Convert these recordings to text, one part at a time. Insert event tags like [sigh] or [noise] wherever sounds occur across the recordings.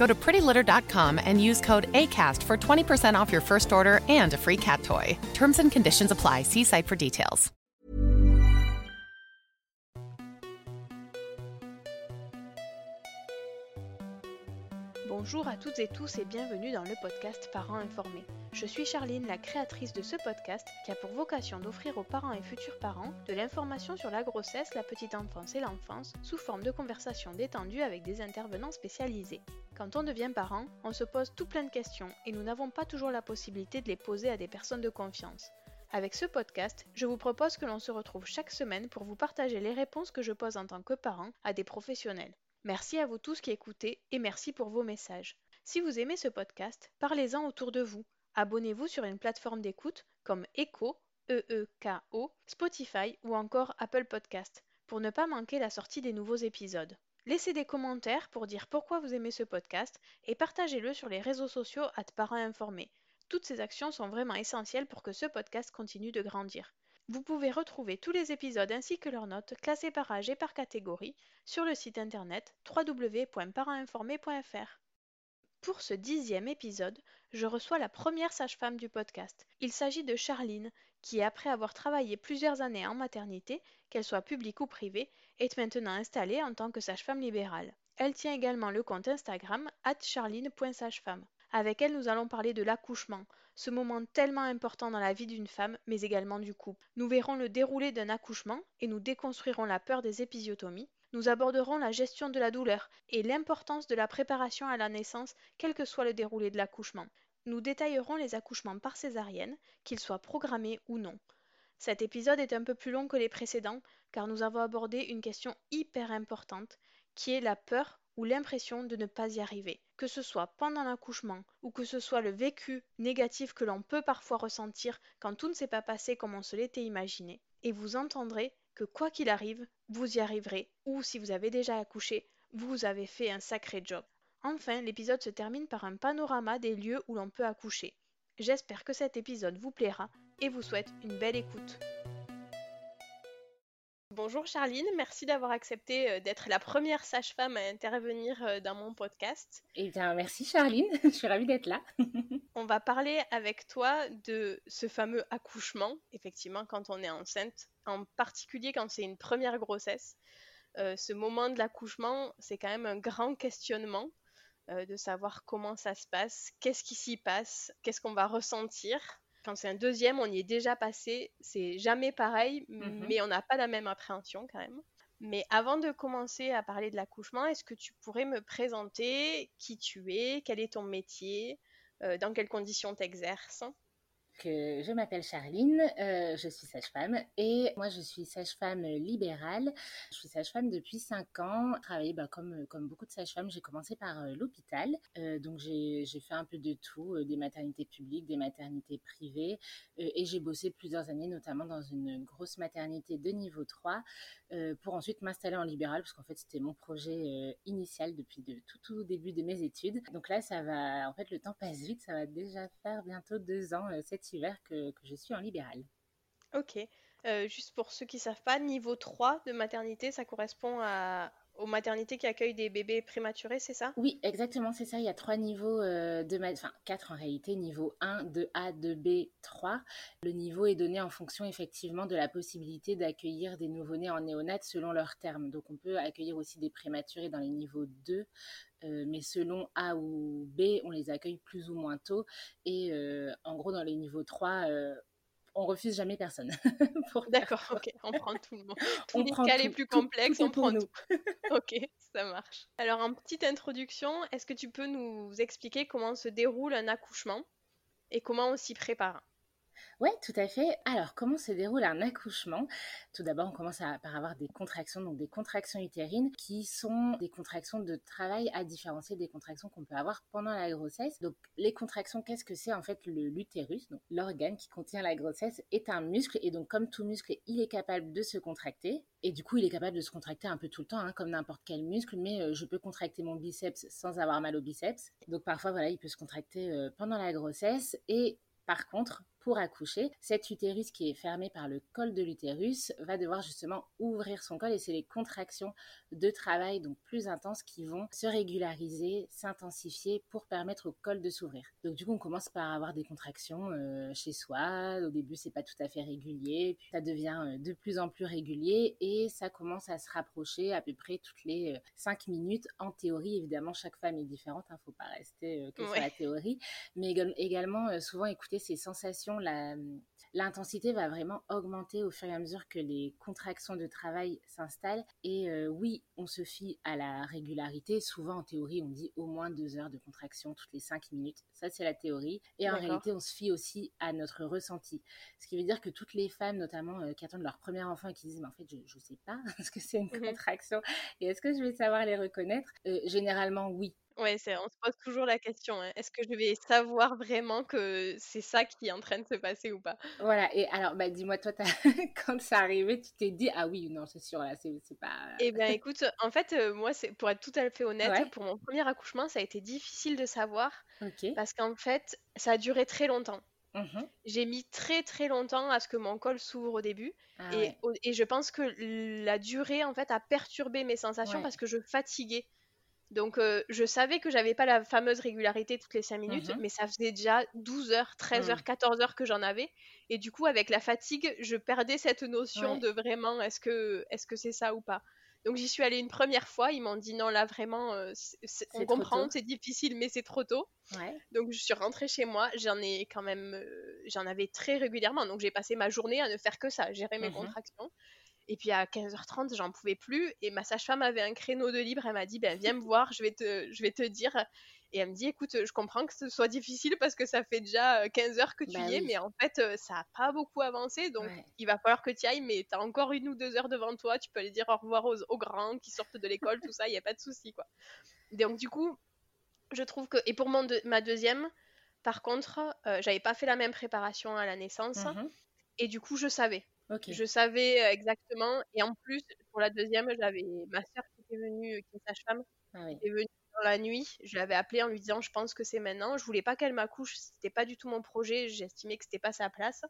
Go to prettylitter.com and use code ACAST for 20% off your first order and a free cat toy. Terms and conditions apply. See site for details. Bonjour à toutes et tous et bienvenue dans le podcast Parents informés. Je suis Charline, la créatrice de ce podcast qui a pour vocation d'offrir aux parents et futurs parents de l'information sur la grossesse, la petite enfance et l'enfance sous forme de conversations détendues avec des intervenants spécialisés. Quand on devient parent, on se pose tout plein de questions et nous n'avons pas toujours la possibilité de les poser à des personnes de confiance. Avec ce podcast, je vous propose que l'on se retrouve chaque semaine pour vous partager les réponses que je pose en tant que parent à des professionnels. Merci à vous tous qui écoutez et merci pour vos messages. Si vous aimez ce podcast, parlez-en autour de vous. Abonnez-vous sur une plateforme d'écoute comme Echo, E-E-K-O, Spotify ou encore Apple Podcast pour ne pas manquer la sortie des nouveaux épisodes. Laissez des commentaires pour dire pourquoi vous aimez ce podcast et partagez-le sur les réseaux sociaux à parents informés. Toutes ces actions sont vraiment essentielles pour que ce podcast continue de grandir. Vous pouvez retrouver tous les épisodes ainsi que leurs notes classées par âge et par catégorie sur le site internet www.parentinformé.fr. Pour ce dixième épisode, je reçois la première sage-femme du podcast. Il s'agit de Charline, qui après avoir travaillé plusieurs années en maternité, qu'elle soit publique ou privée, est maintenant installée en tant que sage-femme libérale. Elle tient également le compte Instagram charline.sagefemme. Avec elle, nous allons parler de l'accouchement, ce moment tellement important dans la vie d'une femme, mais également du couple. Nous verrons le déroulé d'un accouchement et nous déconstruirons la peur des épisiotomies. Nous aborderons la gestion de la douleur et l'importance de la préparation à la naissance, quel que soit le déroulé de l'accouchement. Nous détaillerons les accouchements par césarienne, qu'ils soient programmés ou non. Cet épisode est un peu plus long que les précédents, car nous avons abordé une question hyper importante, qui est la peur ou l'impression de ne pas y arriver. Que ce soit pendant l'accouchement ou que ce soit le vécu négatif que l'on peut parfois ressentir quand tout ne s'est pas passé comme on se l'était imaginé. Et vous entendrez que quoi qu'il arrive, vous y arriverez, ou si vous avez déjà accouché, vous avez fait un sacré job. Enfin, l'épisode se termine par un panorama des lieux où l'on peut accoucher. J'espère que cet épisode vous plaira et vous souhaite une belle écoute. Bonjour Charline, merci d'avoir accepté euh, d'être la première sage-femme à intervenir euh, dans mon podcast. Eh bien, merci Charline, [laughs] je suis ravie d'être là. [laughs] on va parler avec toi de ce fameux accouchement, effectivement, quand on est enceinte, en particulier quand c'est une première grossesse. Euh, ce moment de l'accouchement, c'est quand même un grand questionnement de savoir comment ça se passe, qu'est-ce qui s'y passe, qu'est-ce qu'on va ressentir. Quand c'est un deuxième, on y est déjà passé. C'est jamais pareil, mmh mais on n'a pas la même appréhension quand même. Mais avant de commencer à parler de l'accouchement, est-ce que tu pourrais me présenter qui tu es, quel est ton métier, euh, dans quelles conditions tu exerces euh, je m'appelle Charline, euh, je suis sage-femme et moi je suis sage-femme libérale. Je suis sage-femme depuis 5 ans. Travaillé bah, comme, comme beaucoup de sages-femmes, j'ai commencé par l'hôpital. donc j'ai fait un peu de tout, des maternités publiques, des maternités privées et j'ai bossé plusieurs années notamment dans une grosse maternité de niveau 3 pour ensuite m'installer en libéral parce qu'en fait c'était mon projet initial depuis de tout, tout début de mes études. Donc là ça va, en fait le temps passe vite, ça va déjà faire bientôt deux ans que, je suis en libéral. Ok. Euh, juste pour ceux qui ne savent pas, niveau 3 de maternité, ça correspond à, aux maternités qui accueillent des bébés prématurés, c'est ça? Oui, exactement, c'est ça. Il y a trois niveaux euh, de enfin quatre en réalité, niveau 1, 2A, 2B, 3. Le niveau est donné en fonction effectivement de la possibilité d'accueillir des nouveau-nés en néonat selon leurs termes. Donc on peut accueillir aussi des prématurés dans les niveaux 2, euh, mais selon A ou B, on les accueille plus ou moins tôt. Et euh, en gros, dans les niveaux 3, on refuse jamais personne. [laughs] D'accord, ok, on prend tout le monde. Tous les cas les plus complexes, on prend tout. [laughs] ok, ça marche. Alors, en petite introduction, est-ce que tu peux nous expliquer comment se déroule un accouchement et comment on s'y prépare? Oui, tout à fait. Alors, comment se déroule un accouchement? Tout d'abord, on commence par avoir des contractions, donc des contractions utérines, qui sont des contractions de travail à différencier des contractions qu'on peut avoir pendant la grossesse. Donc, les contractions, qu'est-ce que c'est En fait, l'utérus, donc l'organe qui contient la grossesse, est un muscle, et donc comme tout muscle, il est capable de se contracter. Et du coup, il est capable de se contracter un peu tout le temps, hein, comme n'importe quel muscle, mais euh, je peux contracter mon biceps sans avoir mal au biceps. Donc parfois, voilà, il peut se contracter euh, pendant la grossesse. Et par contre, pour accoucher, cet utérus qui est fermé par le col de l'utérus va devoir justement ouvrir son col et c'est les contractions de travail donc plus intenses qui vont se régulariser, s'intensifier pour permettre au col de s'ouvrir. Donc du coup on commence par avoir des contractions euh, chez soi. Au début c'est pas tout à fait régulier, puis ça devient euh, de plus en plus régulier et ça commence à se rapprocher à peu près toutes les 5 euh, minutes. En théorie évidemment chaque femme est différente, ne hein, faut pas rester que sur la théorie, mais également souvent écouter ces sensations l'intensité va vraiment augmenter au fur et à mesure que les contractions de travail s'installent. Et euh, oui, on se fie à la régularité. Souvent, en théorie, on dit au moins deux heures de contraction toutes les cinq minutes. Ça, c'est la théorie. Et en réalité, on se fie aussi à notre ressenti. Ce qui veut dire que toutes les femmes, notamment euh, qui attendent leur premier enfant et qui disent, mais en fait, je ne sais pas [laughs] ce que c'est une mmh contraction et est-ce que je vais savoir les reconnaître euh, Généralement, oui. Ouais, c'est on se pose toujours la question, hein. Est-ce que je vais savoir vraiment que c'est ça qui est en train de se passer ou pas? Voilà et alors, bah, dis-moi toi [laughs] quand c'est arrivé, tu t'es dit: «Ah oui, non, c'est sûr là, c'est c'est pas» Eh bien écoute, en fait, moi c'est pour être tout à fait [laughs] honnête, pour mon premier accouchement, ça a été difficile de savoir parce qu'en fait, ça a duré très longtemps. Mmh J'ai mis très, très longtemps à ce que mon col s'ouvre au début ah et et je pense que la durée, en fait, a perturbé mes sensations parce que je fatiguais. Donc euh, je savais que j'avais pas la fameuse régularité toutes les 5 minutes, mmh mais ça faisait déjà 12 heures, 13 heures, 14 heures que j'en avais. Et du coup, avec la fatigue, je perdais cette notion de vraiment est-ce que est-ce que c'est ça ou pas. Donc j'y suis allée une première fois, ils m'ont dit non là vraiment euh, on comprend, c'est difficile mais c'est trop tôt. Donc je suis rentrée chez moi, j'en ai quand même euh, j'en avais très régulièrement donc j'ai passé ma journée à ne faire que ça, gérer mes mmh contractions. Et puis à 15h30, j'en pouvais plus. Et ma sage-femme avait un créneau de libre. Elle m'a dit ben, Viens me voir, je vais, te, je vais te dire. Et elle me dit Écoute, je comprends que ce soit difficile parce que ça fait déjà 15 heures que tu bah y es, mais en fait, ça n'a pas beaucoup avancé. Donc il va falloir que tu ailles, mais tu as encore une ou deux heures devant toi. Tu peux aller dire au revoir aux, aux grands qui sortent de l'école, tout ça, il n'y a pas de souci. quoi. Donc du coup, je trouve que. Et pour mon ma deuxième, par contre, euh, j'avais pas fait la même préparation à la naissance. Mmh et du coup, je savais. Je savais exactement. Et en plus, pour la deuxième, j'avais ma soeur qui était venue, qui est sage-femme, ah qui est venue dans la nuit. Je l'avais appelée en lui disant Je pense que c'est maintenant. Je voulais pas qu'elle m'accouche. C'était pas du tout mon projet. J'estimais que c'était pas sa place.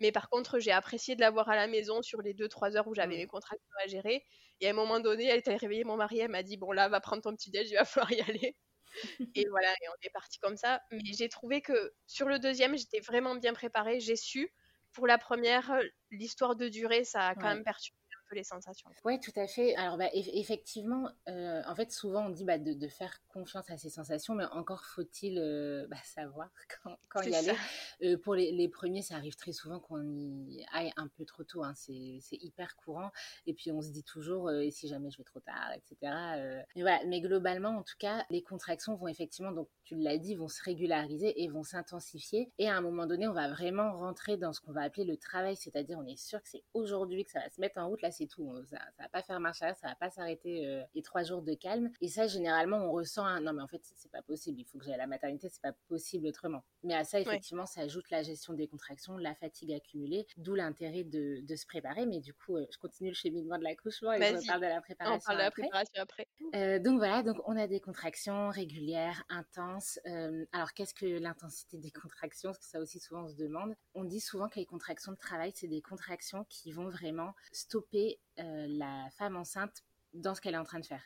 Mais par contre, j'ai apprécié de l'avoir à la maison sur les 2-3 heures où j'avais mes contractions à gérer. Et à un moment donné, elle était réveillée mon mari. Elle m'a dit Bon, là, va prendre ton petit déj, il va [laughs] falloir y aller. et voilà, et on est parti comme ça. Mais j'ai trouvé que sur le deuxième, j'étais vraiment bien préparée. J'ai su pour la première, l'histoire de durée, ça a quand même perturbé peu les sensations. Oui, tout à fait. Alors, bah, effectivement, euh, en fait, souvent on dit bah, de, faire confiance à ces sensations, mais encore faut-il euh, bah, savoir [laughs] quand, y aller. Euh, pour les, premiers, ça arrive très souvent qu'on y aille un peu trop tôt. Hein. C'est hyper courant. Et puis, on se dit toujours, et si jamais je vais trop tard, etc. Mais voilà. Mais globalement, en tout cas, les contractions vont effectivement, donc tu l'as dit, vont se régulariser et vont s'intensifier. Et à un moment donné, on va vraiment rentrer dans ce qu'on va appeler le travail, c'est-à-dire on est sûr que c'est aujourd'hui que ça va se mettre en route. Là, c'est tout. Ça, ça va pas faire marche arrière, ça va pas s'arrêter euh, les trois jours de calme. Et ça, généralement, on ressent un non, mais en fait, c'est pas possible. Il faut que j'aille à la maternité, c'est pas possible autrement. Mais à ça, effectivement, ça ajoute la gestion des contractions, la fatigue accumulée, d'où l'intérêt de, de, se préparer. Mais du coup, euh, je continue le cheminement de l'accouchement et on parle de la préparation. On parle de la préparation après. Euh, donc voilà, donc on a des contractions régulières, intenses. alors qu'est-ce que l'intensité des contractions? Parce que ça aussi souvent on se demande. On dit souvent que les contractions de travail, c'est des contractions qui vont vraiment stopper euh, la femme enceinte dans ce qu'elle est en train de faire.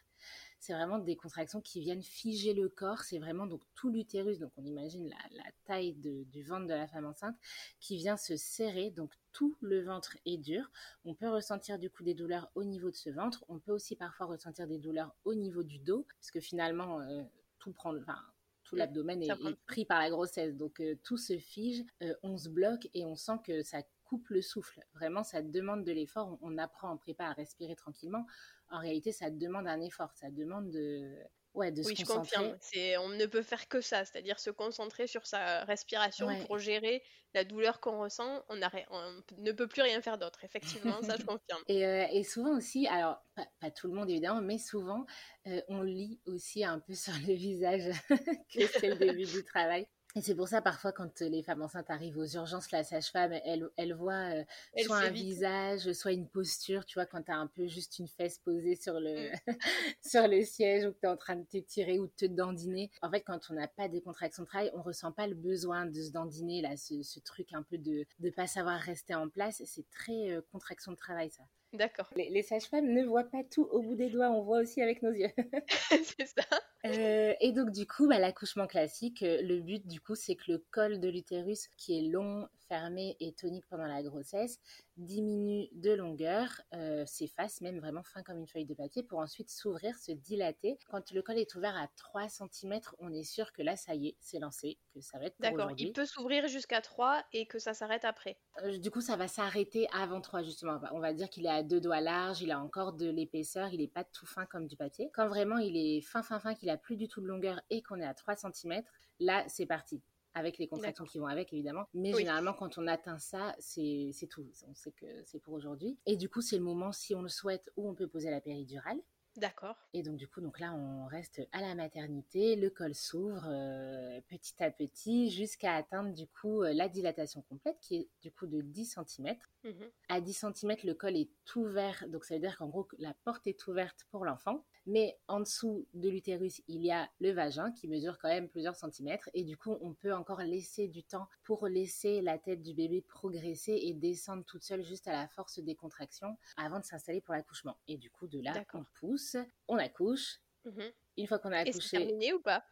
C'est vraiment des contractions qui viennent figer le corps. C'est vraiment donc tout l'utérus, donc on imagine la, taille du ventre de la femme enceinte, qui vient se serrer. Donc tout le ventre est dur. On peut ressentir du coup des douleurs au niveau de ce ventre. On peut aussi parfois ressentir des douleurs au niveau du dos, parce que finalement euh, tout prend, enfin, tout l'abdomen est, pris par la grossesse. Donc euh, tout se fige, on se bloque et on sent que ça coupe le souffle. Vraiment, ça demande de l'effort. On, apprend en prépa à respirer tranquillement. En réalité, ça demande un effort. Ça demande de, ouais, de oui, se concentrer. je confirme. on ne peut faire que ça, c'est-à-dire se concentrer sur sa respiration pour gérer la douleur qu'on ressent. On, ne peut plus rien faire d'autre, effectivement, ça je [laughs] confirme. Euh, et, souvent aussi, alors pas, tout le monde évidemment, mais souvent, euh, on lit aussi un peu sur le visage [laughs] que c'est le début du travail. Et c'est pour ça, parfois, quand les femmes enceintes arrivent aux urgences, la sage-femme, elle, elle voit euh, soit un visage, soit une posture, tu vois, quand tu as un peu juste une fesse posée sur le, mm. [laughs] sur le siège ou que tu es en train de t'étirer ou de te dandiner. En fait, quand on n'a pas des contractions de travail, on ressent pas le besoin de se dandiner, là, ce, ce truc un peu de ne pas savoir rester en place. C'est très euh, contraction de travail, ça. D'accord. Les, sages-femmes ne voient pas tout au bout des doigts, on voit aussi avec nos yeux. [laughs] c'est ça. Euh, et donc du coup, bah, l'accouchement classique, euh, le but du coup, c'est que le col de l'utérus, qui est long, fermé et tonique pendant la grossesse, diminue de longueur, euh, s'efface même vraiment fin comme une feuille de papier pour ensuite s'ouvrir, se dilater. Quand le col est ouvert à 3 cm, on est sûr que là, ça y est, c'est lancé, que ça va être D'accord, il peut s'ouvrir jusqu'à 3 et que ça s'arrête après. Euh, du coup, ça va s'arrêter avant 3 justement. On va dire qu'il est à deux doigts larges, il a encore de l'épaisseur, il n'est pas tout fin comme du papier. Quand vraiment il est fin fin fin, qu'il a plus du tout de longueur et qu'on est à 3 cm, là, c'est parti avec les contractions qui vont avec évidemment. Mais généralement, quand on atteint ça, c'est tout. On sait que c'est pour aujourd'hui. Et du coup, c'est le moment, si on le souhaite, où on peut poser la péridurale. D'accord. Et donc du coup, donc là, on reste à la maternité, le col s'ouvre euh, petit à petit jusqu'à atteindre du coup euh, la dilatation complète qui est du coup de 10 cm. Mhm. À 10 cm, le col est ouvert, donc ça veut dire qu'en gros, la porte est ouverte pour l'enfant. Mais en dessous de l'utérus, il y a le vagin qui mesure quand même plusieurs centimètres. Et du coup, on peut encore laisser du temps pour laisser la tête du bébé progresser et descendre toute seule juste à la force des contractions avant de s'installer pour l'accouchement. Et du coup, de là, on pousse, on accouche. Mhm. Une fois qu'on a accouché. C'est terminé ou pas?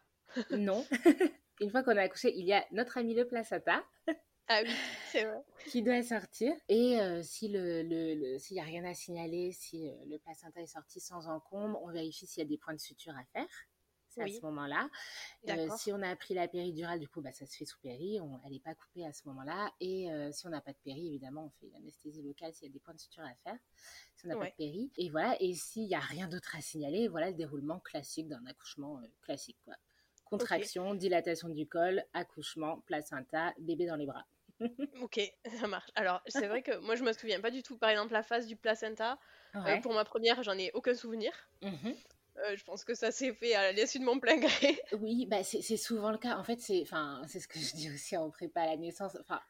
Non. [laughs] Une fois qu'on a accouché, il y a notre ami le placenta. Ah oui, c'est vrai. qui doit sortir. Et euh, si le, le, s'il n'y a rien à signaler, si euh, le placenta est sorti sans encombre, on vérifie s'il y a des points de suture à faire. C'est à ce moment-là. Euh, si on a pris la péridurale, du coup, bah, ça se fait sous péri. elle n'est pas coupée à ce moment-là. Et si on n'a pas de péri, évidemment, on fait l'anesthésie locale s'il y a des points de suture à faire. Si on n'a pas de péri. Et voilà. Et s'il n'y a rien d'autre à signaler, voilà le déroulement classique d'un accouchement classique. Quoi. Contraction, dilatation du col, accouchement, placenta, bébé dans les bras. Ok, [laughs] ça marche. Alors, c'est vrai que moi, je me souviens pas du tout. Par exemple, la phase du placenta, euh, pour ma première, j'en ai aucun souvenir. Mhm. Euh, je pense que ça s'est fait à l'issue de mon plein gré. [laughs] Oui, bah c'est souvent le cas. En fait, c'est ce que je dis aussi en prépa à la naissance. Enfin,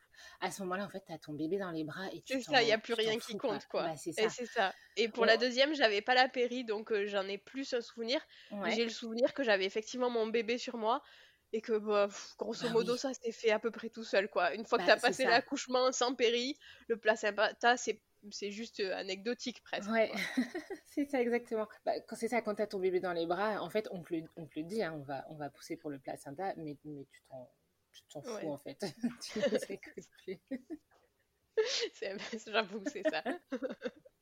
à ce moment-là, en fait, tu as ton bébé dans les bras et tu C'est ça, il n'y a plus rien qui compte, quoi. Bah, c'est ça. Et ça. Et pour la deuxième, j'avais pas la péri, donc euh, j'en ai plus un souvenir. J'ai le souvenir que j'avais effectivement mon bébé sur moi et que bah, grosso bah modo ça s'est fait à peu près tout seul quoi. Une fois que bah, tu as passé l'accouchement sans péri, le placenta c'est c'est juste euh, anecdotique presque. Ouais, [laughs] c'est ça exactement. quand c'est ça, quand tu as ton bébé dans les bras, en fait, on te le, on te le dit, hein, on, va, on va pousser pour le placenta, mais, mais tu t'en fous en fait. [laughs] tu ne plus. [laughs] J'avoue, c'est ça.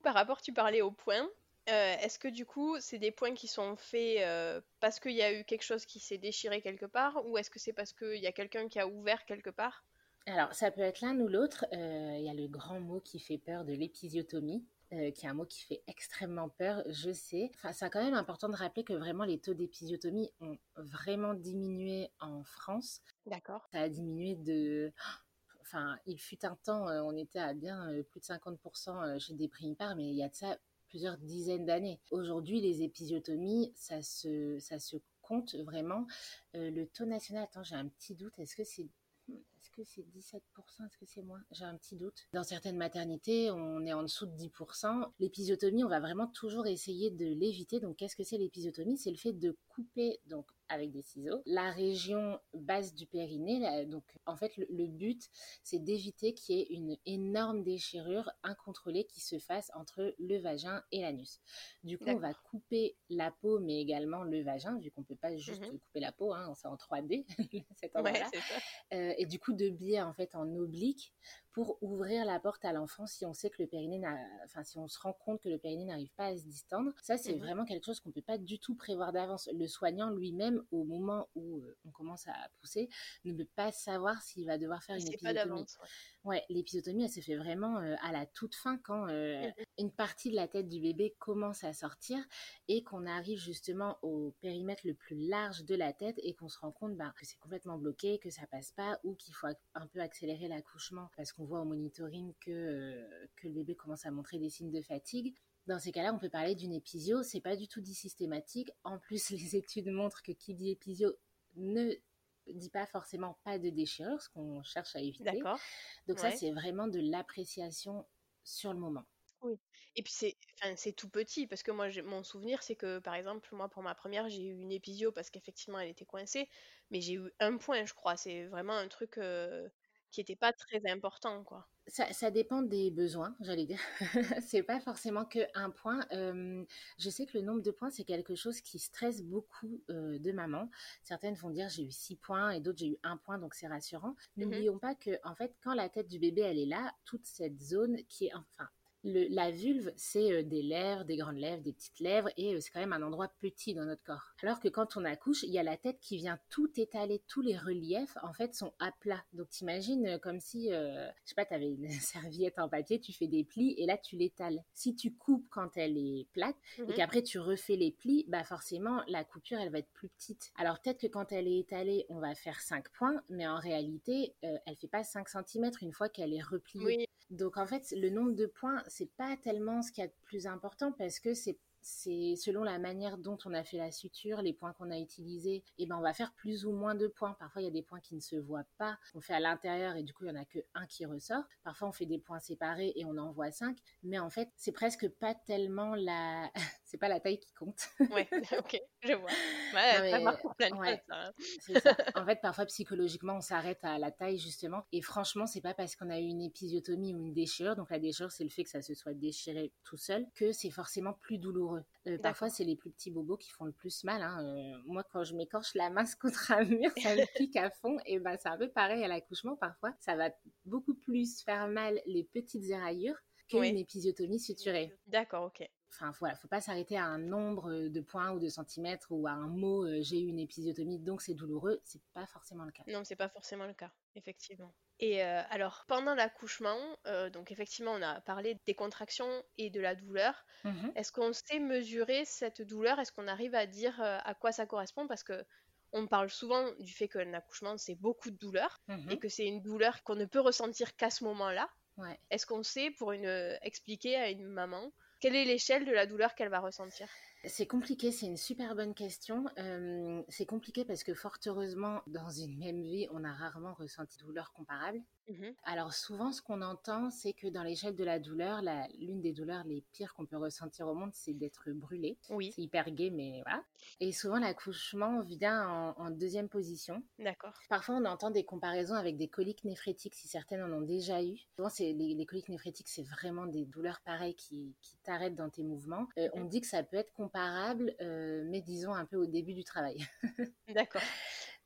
Par rapport, tu parlais aux points. Euh, est-ce que du coup, c'est des points qui sont faits euh, parce qu'il y a eu quelque chose qui s'est déchiré quelque part ou est-ce que c'est parce qu'il y a quelqu'un qui a ouvert quelque part? Alors, ça peut être l'un ou l'autre. Euh, il y a le grand mot qui fait peur de l'épisiotomie. qui est un mot qui fait extrêmement peur, je sais. Enfin, c'est quand même important de rappeler que vraiment les taux d'épisiotomie ont vraiment diminué en France. D'accord. Ça a diminué de enfin, il fut un temps, on était à bien plus de 50% chez des par, mais il y a de ça plusieurs dizaines d'années. Aujourd'hui, les épisiotomies, ça se, ça se compte vraiment. Euh, le taux national, attends, j'ai un petit doute, est-ce que c'est est-ce que c'est 17% Est-ce que c'est moins? J'ai un petit doute. Dans certaines maternités, on est en dessous de 10%. L'épisiotomie, on va vraiment toujours essayer de l'éviter. Donc, qu'est-ce que c'est l'épisiotomie? C'est le fait de couper donc avec des ciseaux. La région basse du périnée, donc en fait le, but c'est d'éviter qu'il y ait une énorme déchirure incontrôlée qui se fasse entre le vagin et l'anus. Du coup on va couper la peau mais également le vagin vu qu'on peut pas juste mhm. couper la peau, hein, c'est en 3D [laughs] cet endroit-là. Euh, et du coup de biais en fait en oblique pour ouvrir la porte à l'enfant si on sait que le périnée enfin si on se rend compte que le périnée n'arrive pas à se distendre. Ça c'est mhm. vraiment quelque chose qu'on peut pas du tout prévoir d'avance. Le soignant lui-même au moment où euh, on commence à pousser ne peut pas savoir s'il va devoir faire une épisiotomie. Ouais, l'épisiotomie elle se fait vraiment euh, à la toute fin quand euh, mhm. une partie de la tête du bébé commence à sortir et qu'on arrive justement au périmètre le plus large de la tête et qu'on se rend compte bah, que c'est complètement bloqué, que ça passe pas ou qu'il faut un peu accélérer l'accouchement parce qu'on voit au monitoring que, euh, que le bébé commence à montrer des signes de fatigue. Dans ces cas-là, on peut parler d'une épisio. C'est pas du tout dit systématique. En plus, [laughs] les études montrent que qui dit épisio ne dit pas forcément pas de déchirure, ce qu'on cherche à éviter. D'accord. Donc ça, c'est vraiment de l'appréciation sur le moment. Oui. Et puis c'est, c'est tout petit parce que moi, mon souvenir, c'est que par exemple, moi pour ma première, j'ai eu une épisio parce qu'effectivement, elle était coincée, mais j'ai eu un point, je crois. C'est vraiment un truc. Euh, qui n'était pas très important, quoi. Ça, ça, dépend des besoins, j'allais dire. [laughs] c'est pas forcément que un point. je sais que le nombre de points, c'est quelque chose qui stresse beaucoup de mamans. Certaines vont dire j'ai eu six points et d'autres j'ai eu un point, donc c'est rassurant. Mmh N'oublions pas que, en fait, quand la tête du bébé elle est là, toute cette zone qui est, enfin, la vulve, c'est euh, des lèvres, des grandes lèvres, des petites lèvres, et euh, c'est quand même un endroit petit dans notre corps. Alors que quand on accouche, il y a la tête qui vient tout étaler, tous les reliefs, en fait, sont à plat. Donc t'imagines euh, comme si, je sais pas, t'avais une [laughs] serviette en papier, tu fais des plis, et là tu l'étales. Si tu coupes quand elle est plate, et mhm. qu'après tu refais les plis, bah forcément, la coupure, elle va être plus petite. Alors peut-être que quand elle est étalée, on va faire 5 points, mais en réalité, elle fait pas 5 cm une fois qu'elle est repliée. Donc en fait, le nombre de points, c'est pas tellement ce qui est de plus important parce que c'est c'est selon la manière dont on a fait la suture, les points qu'on a utilisés, et eh ben on va faire plus ou moins de points. Parfois il y a des points qui ne se voient pas, on fait à l'intérieur et du coup il y en a que un qui ressort. Parfois on fait des points séparés et on en voit cinq, mais en fait c'est presque pas tellement la, [laughs] c'est pas la taille qui compte. ouais, [laughs] ok, je vois. Ouais, hein. ça. En fait parfois psychologiquement on s'arrête à la taille justement, et franchement c'est pas parce qu'on a eu une épisiotomie ou une déchirure, donc la déchirure c'est le fait que ça se soit déchiré tout seul, que c'est forcément plus douloureux. Euh, parfois, c'est les plus petits bobos qui font le plus mal. Hein. Euh, moi, quand je m'écorche la main [laughs] contre un mur, ça me pique à fond. Et ben, c'est un peu pareil à l'accouchement. Parfois, ça va beaucoup plus faire mal les petites éraillures qu'une épisiotomie suturée. D'accord, ok. Enfin, voilà, faut pas s'arrêter à un nombre de points ou de centimètres ou à un mot euh, j'ai eu une épisiotomie donc c'est douloureux. C'est pas forcément le cas. Non, c'est pas forcément le cas, effectivement. Et euh, alors, pendant l'accouchement, euh, donc effectivement, on a parlé des contractions et de la douleur. Mmh Est-ce qu'on sait mesurer cette douleur? Est-ce qu'on arrive à dire euh, à quoi ça correspond? Parce que on parle souvent du fait qu'un accouchement, c'est beaucoup de douleur mmh et que c'est une douleur qu'on ne peut ressentir qu'à ce moment-là. Est-ce qu'on sait, pour une, expliquer à une maman, quelle est l'échelle de la douleur qu'elle va ressentir? C'est compliqué, c'est une super bonne question. Euh, c'est compliqué parce que fort heureusement, dans une même vie, on a rarement ressenti de douleur comparable. Mmh Alors souvent, ce qu'on entend, c'est que dans l'échelle de la douleur, l'une des douleurs les pires qu'on peut ressentir au monde, c'est d'être brûlé. Oui. C'est hyper gay, mais voilà. Et souvent, l'accouchement vient en, deuxième position. D'accord. Parfois, on entend des comparaisons avec des coliques néphrétiques, si certaines en ont déjà eu. Souvent, les, les coliques néphrétiques, c'est vraiment des douleurs pareilles qui, t'arrêtent dans tes mouvements. Euh, on dit que ça peut être comparable, euh, mais disons un peu au début du travail. [laughs] D'accord.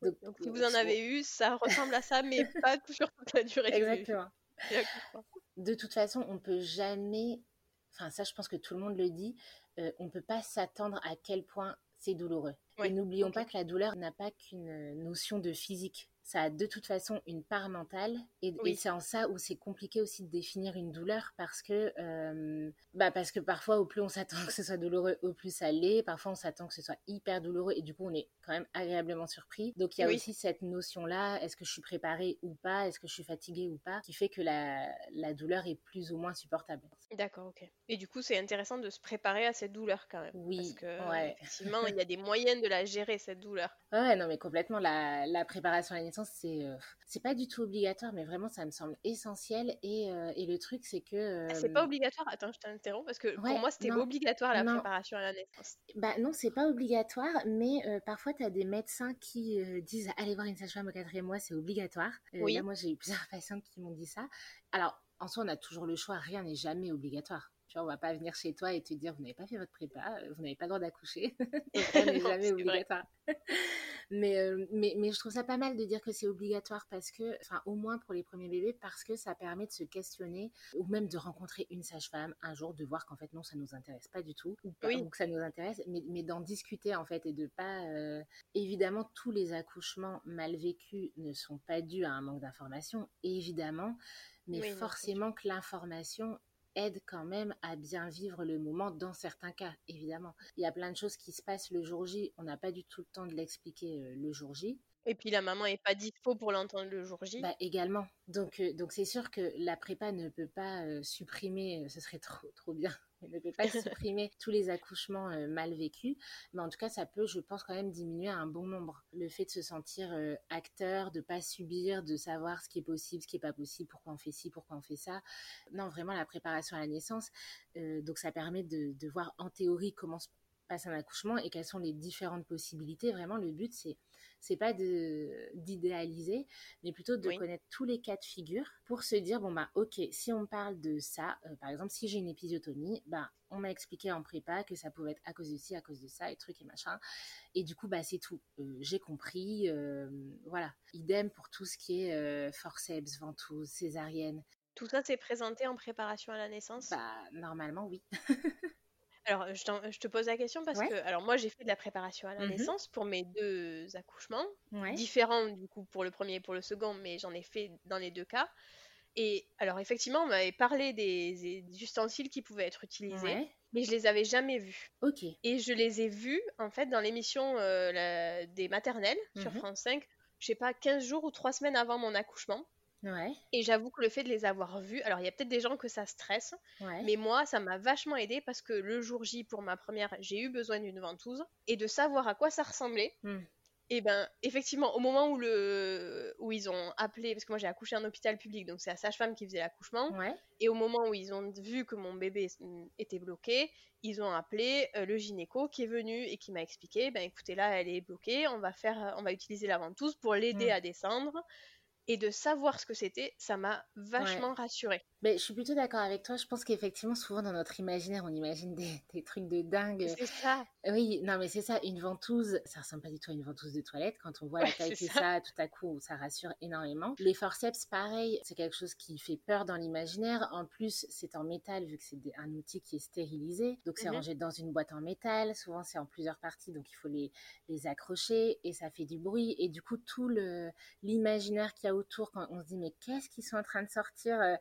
Donc, si vous en avez eu, ça ressemble à ça, mais [laughs] pas sur toute la durée. Exactement. de toute façon, on peut jamais, enfin ça je pense que tout le monde le dit, on on peut pas s'attendre à quel point c'est douloureux. et n'oublions pas que la douleur n'a pas qu'une notion de physique ça a de toute façon une part mentale et, c'est en ça où c'est compliqué aussi de définir une douleur parce que euh, bah parce que parfois au plus on s'attend [laughs] que ce soit douloureux au plus ça l'est. Parfois on s'attend que ce soit hyper douloureux et du coup on est quand même agréablement surpris. Donc il y a aussi cette notion là est-ce que je suis préparée ou pas? Est-ce que je suis fatiguée ou pas? Qui fait que la, la douleur est plus ou moins supportable. D'accord ok. Et du coup c'est intéressant de se préparer à cette douleur quand même. Oui parce que effectivement il y a [laughs] des moyens de la gérer cette douleur. Ouais non mais complètement. La, la préparation à c'est euh, c'est pas du tout obligatoire, mais vraiment ça me semble essentiel. Et, euh, et le truc, c'est que. Ah, c'est pas obligatoire? Attends, je t'interromps parce que pour moi c'était obligatoire la préparation à la naissance. Bah non, c'est pas obligatoire, mais euh, parfois tu as des médecins qui disent allez voir une sage-femme au quatrième mois, c'est obligatoire. oui. Là, moi j'ai eu plusieurs [laughs] patientes qui m'ont dit ça. Alors en soi, on a toujours le choix, rien n'est jamais obligatoire. Tu vois, on va pas venir chez toi et te dire vous n'avez pas fait votre prépa, vous n'avez pas le droit d'accoucher. [laughs] rien n'est [laughs] jamais obligatoire. Mais, euh, mais, mais, je trouve ça pas mal de dire que c'est obligatoire parce que, enfin, au moins pour les premiers bébés, parce que ça permet de se questionner ou même de rencontrer une sage-femme un jour, de voir qu'en fait, non, ça nous intéresse pas du tout ou, pas, que ça nous intéresse, mais, mais d'en discuter en fait et de pas. Euh, évidemment, tous les accouchements mal vécus ne sont pas dus à un manque d'information, évidemment, mais forcément que l'information aide quand même à bien vivre le moment dans certains cas, évidemment. Il y a plein de choses qui se passent le jour J, on n'a pas du tout le temps de l'expliquer euh, le jour J. Et puis la maman est pas dispo pour l'entendre le jour J. Bah, également. Donc euh, donc c'est sûr que la prépa ne peut pas euh, supprimer, ce serait trop trop bien ne peut pas supprimer tous les accouchements euh, mal vécus, mais en tout cas, ça peut, je pense, quand même diminuer un bon nombre. Le fait de se sentir euh, acteur, de pas subir, de savoir ce qui est possible, ce qui est pas possible, pourquoi on fait ci, pourquoi on fait ça. Non, vraiment, la préparation à la naissance, euh, donc ça permet de, de voir en théorie comment se passe un accouchement et quelles sont les différentes possibilités. Vraiment, le but, c'est c'est pas d'idéaliser, mais plutôt de connaître tous les cas de figure pour se dire bon bah ok, si on parle de ça, euh, par exemple si j'ai une épisiotomie, bah on m'a expliqué en prépa que ça pouvait être à cause de ci, à cause de ça, et trucs et machin. Et du coup, bah, c'est tout. Euh, j'ai compris. Euh, voilà. Idem pour tout ce qui est forceps, ventouse, césarienne. Tout ça, c'est présenté en préparation à la naissance? Bah, normalement, oui. [laughs] Alors, je, te pose la question parce que, alors moi, j'ai fait de la préparation à la mmh naissance pour mes deux accouchements, différents du coup pour le premier et pour le second, mais j'en ai fait dans les deux cas. Et alors, effectivement, on m'avait parlé des, ustensiles qui pouvaient être utilisés, mais je les avais jamais vus. Ok. Et je les ai vus, en fait, dans l'émission euh, des maternelles sur mmh France 5, je sais pas, 15 jours ou 3 semaines avant mon accouchement. Et j'avoue que le fait de les avoir vus, alors il y a peut-être des gens que ça stresse, mais moi ça m'a vachement aidé parce que le jour J pour ma première, j'ai eu besoin d'une ventouse et de savoir à quoi ça ressemblait. Hmm. Et ben effectivement au moment où le où ils ont appelé parce que moi j'ai accouché en hôpital public donc c'est la sage-femme qui faisait l'accouchement et au moment où ils ont vu que mon bébé était bloqué, ils ont appelé euh, le gynéco qui est venu et qui m'a expliqué ben écoutez là elle est bloquée, on va faire on va utiliser la ventouse pour l'aider hmm. à descendre et de savoir ce que c'était, ça m'a vachement rassurée. Mais je suis plutôt d'accord avec toi. Je pense qu'effectivement, souvent dans notre imaginaire, on imagine des, [laughs] des trucs de dingue. C'est ça. Oui, non, mais c'est ça. Une ventouse, ça ressemble pas du tout à une ventouse de toilette. Quand on voit la taille que ça. tout à coup, ça rassure énormément. Les forceps, pareil, c'est quelque chose qui fait peur dans l'imaginaire. En plus, c'est en métal vu que c'est un outil qui est stérilisé. Donc, c'est mhm. rangé dans une boîte en métal. Souvent, c'est en plusieurs parties, donc il faut les, les accrocher et ça fait du bruit. Et du coup, tout l'imaginaire qu'il y a autour, quand on se dit, mais qu'est-ce qu'ils sont en train de sortir euh,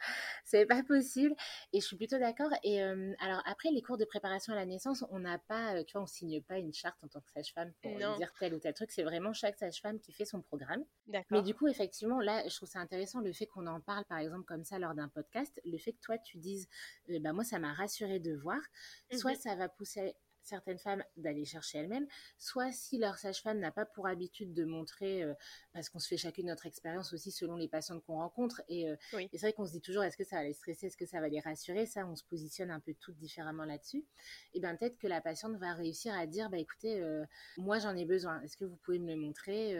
c'est pas possible. Et je suis plutôt d'accord. Et euh, alors après, les cours de préparation à la naissance, on n'a pas, euh, tu vois, on signe pas une charte en tant que sage-femme pour dire tel ou tel truc. C'est vraiment chaque sage-femme qui fait son programme. Mais du coup, effectivement, là, je trouve ça intéressant le fait qu'on en parle, par exemple, comme ça lors d'un podcast. Le fait que toi, tu dises, bah moi, ça m'a rassuré de voir. Soit mmh ça va pousser certaines femmes d'aller chercher elles-mêmes, soit si leur sage-femme n'a pas pour habitude de montrer, euh, parce qu'on se fait chacune notre expérience aussi selon les patientes qu'on rencontre, et, euh, c'est vrai qu'on se dit toujours est-ce que ça va les stresser, est-ce que ça va les rassurer, ça on se positionne un peu toutes différemment là-dessus, et bien peut-être que la patiente va réussir à dire bah écoutez, euh, moi j'en ai besoin, est-ce que vous pouvez me le montrer?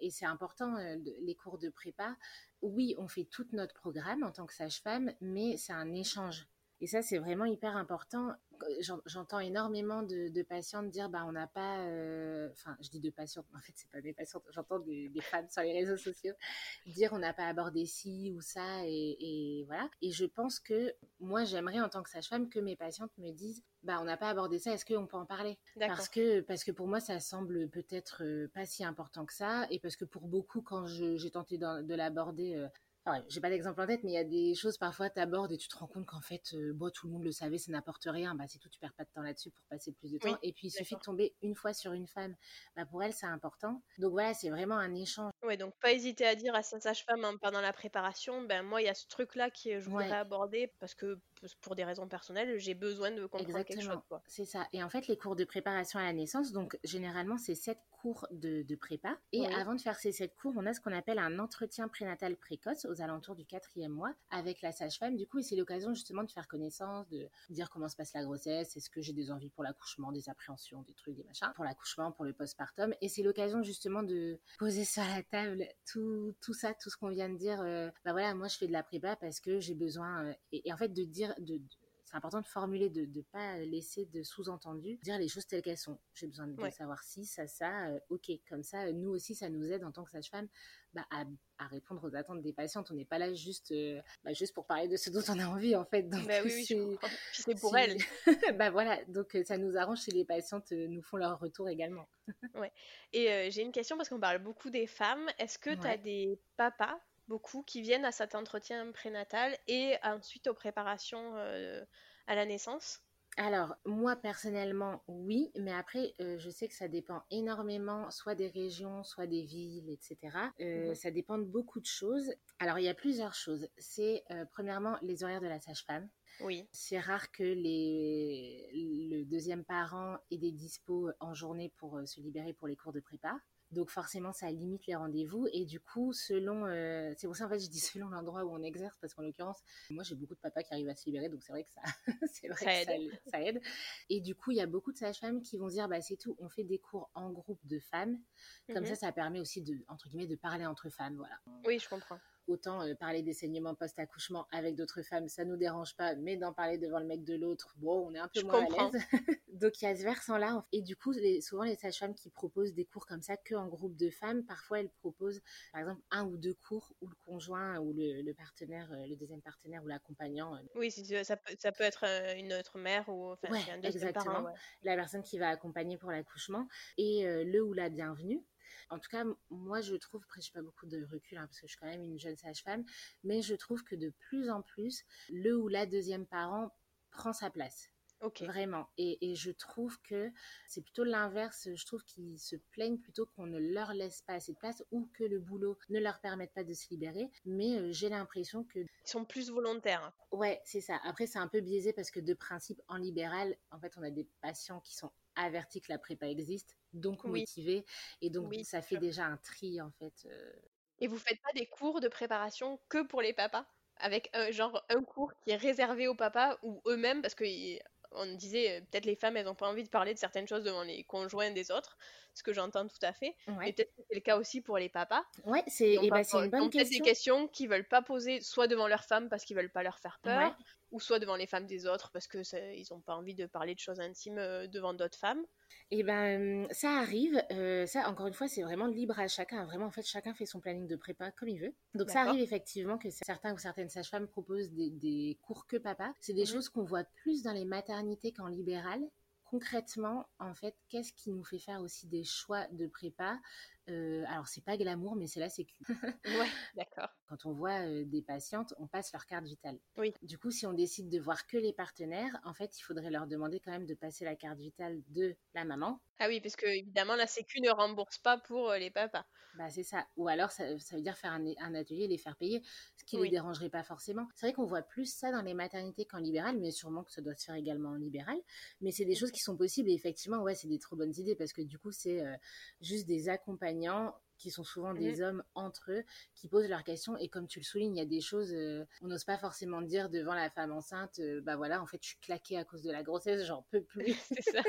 Et c'est important, les cours de prépa, oui on fait tout notre programme en tant que sage-femme, mais c'est un échange Et ça, c'est vraiment hyper important. J'entends énormément de, patientes dire, bah, on n'a pas, euh, enfin, je dis de patientes, mais [laughs] en fait, c'est pas des patientes. J'entends des, femmes sur les réseaux sociaux dire, on n'a pas abordé ci ou ça, et, et, voilà. Et je pense que moi, j'aimerais en tant que sage-femme que mes patientes me disent, bah, on n'a pas abordé ça, est-ce qu'on peut en parler? Parce que, parce que pour moi, ça semble peut-être euh, pas si important que ça, et parce que pour beaucoup, quand j'ai tenté de, l'aborder, euh, j'ai pas d'exemple en tête, mais il y a des choses parfois tu abordes et tu te rends compte qu'en fait, euh, bon, tout le monde le savait, ça n'apporte rien. Bah, c'est tout, tu perds pas de temps là-dessus pour passer plus de temps. et puis, il suffit de tomber une fois sur une femme. Bah, pour elle, c'est important. Donc voilà, c'est vraiment un échange. Ouais, donc pas hésiter à dire à sa sage-femme hein, pendant la préparation, ben moi, il y a ce truc-là que je voudrais aborder parce que pour des raisons personnelles, j'ai besoin de comprendre quelque chose. C'est ça. Et en fait, les cours de préparation à la naissance, donc généralement, c'est sept cours de, prépa. Et avant de faire ces sept cours, on a ce qu'on appelle un entretien prénatal précoce aux alentours du quatrième mois avec la sage-femme. Du coup, c'est l'occasion justement de faire connaissance, de dire comment se passe la grossesse, est-ce que j'ai des envies pour l'accouchement, des appréhensions, des trucs, des machins, pour l'accouchement, pour le postpartum. Et c'est l'occasion justement de poser sur la table tout, tout ça, tout ce qu'on vient de dire. Euh, bah voilà, moi je fais de la prépa parce que j'ai besoin, euh, et, en fait de dire, de c'est important de formuler, de ne pas laisser de sous-entendu, dire les choses telles qu'elles sont. J'ai besoin de savoir si, ça, ça, euh, ok. Comme ça, nous aussi, ça nous aide en tant que sage-femme bah, à, répondre aux attentes des patientes. On n'est pas là juste, euh, bah, juste pour parler de ce dont on a envie, en fait. Donc, bah oui, c'est pour elles. [laughs] bah voilà, donc euh, ça nous arrange si les patientes nous font leur retour également. ouais. Et j'ai une question parce qu'on parle beaucoup des femmes. Est-ce que tu as des papas beaucoup qui viennent à cet entretien prénatal et ensuite aux préparations euh, à la naissance alors, moi personnellement, oui, mais après, euh, je sais que ça dépend énormément, soit des régions, soit des villes, etc. Euh, mhm. Ça dépend de beaucoup de choses. Alors, il y a plusieurs choses. C'est, premièrement, les horaires de la sage-femme. Oui. C'est rare que les, le deuxième parent ait des dispos en journée pour se libérer pour les cours de prépa. Donc forcément, ça limite les rendez-vous. Et du coup, selon, euh, c'est pour ça en fait, je dis [laughs] selon l'endroit où on exerce, parce qu'en l'occurrence, moi j'ai beaucoup de papas qui arrivent à se libérer, donc c'est vrai que ça, [laughs] c'est vrai ça, aide. Ça, aide. Et du coup, il y a beaucoup de sages-femmes qui vont dire, bah c'est tout, on fait des cours en groupe de femmes. Comme ça, mhm. ça permet aussi de, entre guillemets, de parler entre femmes, voilà. Oui, je comprends. Autant euh, parler des saignements post-accouchement avec d'autres femmes, ça nous dérange pas, mais d'en parler devant le mec de l'autre, bon, on est un peu moins à l'aise. [laughs] Donc il y a ce versant-là. Et du coup, souvent les sages-femmes qui proposent des cours comme ça que en groupe de femmes, parfois elles proposent par exemple un ou deux cours où le conjoint ou le, partenaire, euh, le deuxième partenaire ou l'accompagnant. Euh, oui, ça peut, ça peut être une autre mère ou enfin, un exactement. Parent, La personne qui va accompagner pour l'accouchement et le ou la bienvenue. En tout cas, moi, je trouve, après, je n'ai pas beaucoup de recul, hein, parce que je suis quand même une jeune sage-femme, mais je trouve que de plus en plus, le ou la deuxième parent prend sa place. Vraiment. Et, je trouve que c'est plutôt l'inverse. Je trouve qu'ils se plaignent plutôt qu'on ne leur laisse pas assez de place ou que le boulot ne leur permette pas de se libérer. Mais euh, j'ai l'impression que. Ils sont plus volontaires. Ouais, c'est ça. Après, c'est un peu biaisé parce que de principe, en libéral, en fait, on a des patients qui sont avertis que la prépa existe donc motivé. Et donc, ça fait déjà un tri, en fait. Euh. Et vous faites pas des cours de préparation que pour les papas? Avec un, genre un cours qui est réservé aux papas ou eux-mêmes Parce que on disait euh, peut-être les femmes elles n'ont pas envie de parler de certaines choses devant les conjoints des autres, ce que j'entends tout à fait. Et peut-être que c'est le cas aussi pour les papas. Ouais, c'est et bah, une bonne question. des questions qu'ils veulent pas poser soit devant leurs femmes parce qu'ils veulent pas leur faire peur, ou soit devant les femmes des autres parce que ils n'ont pas envie de parler de choses intimes euh, devant d'autres femmes. Et eh ben ça arrive, euh, ça encore une fois c'est vraiment libre à chacun, vraiment en fait chacun fait son planning de prépa comme il veut. Donc ça arrive effectivement que certains ou certaines sages-femmes proposent des, cours que papa. C'est des mhm. choses qu'on voit plus dans les maternités qu'en libéral. Concrètement, en fait, qu'est-ce qui nous fait faire aussi des choix de prépa? Euh, alors c'est pas glamour, mais c'est la sécu. [laughs] ouais, d'accord. Quand on voit euh, des patientes, on passe leur carte vitale. Oui. Du coup, si on décide de voir que les partenaires, en fait, il faudrait leur demander quand même de passer la carte vitale de la maman. Ah oui, parce que évidemment, la sécu ne rembourse pas pour euh, les papas. Bah c'est ça. Ou alors, ça, veut dire faire un, atelier et les faire payer, ce qui ne les dérangerait pas forcément. C'est vrai qu'on voit plus ça dans les maternités qu'en libéral, mais sûrement que ça doit se faire également en libéral. Mais c'est des choses qui sont possibles et effectivement, ouais, c'est des trop bonnes idées parce que du coup, c'est juste des accompagnements qui sont souvent des mhm. hommes entre eux, qui posent leurs questions. Et comme tu le soulignes, il y a des choses, euh, on n'ose pas forcément dire devant la femme enceinte, euh, bah voilà, en fait, je suis claquée à cause de la grossesse, j'en peux plus. [laughs] c'est ça.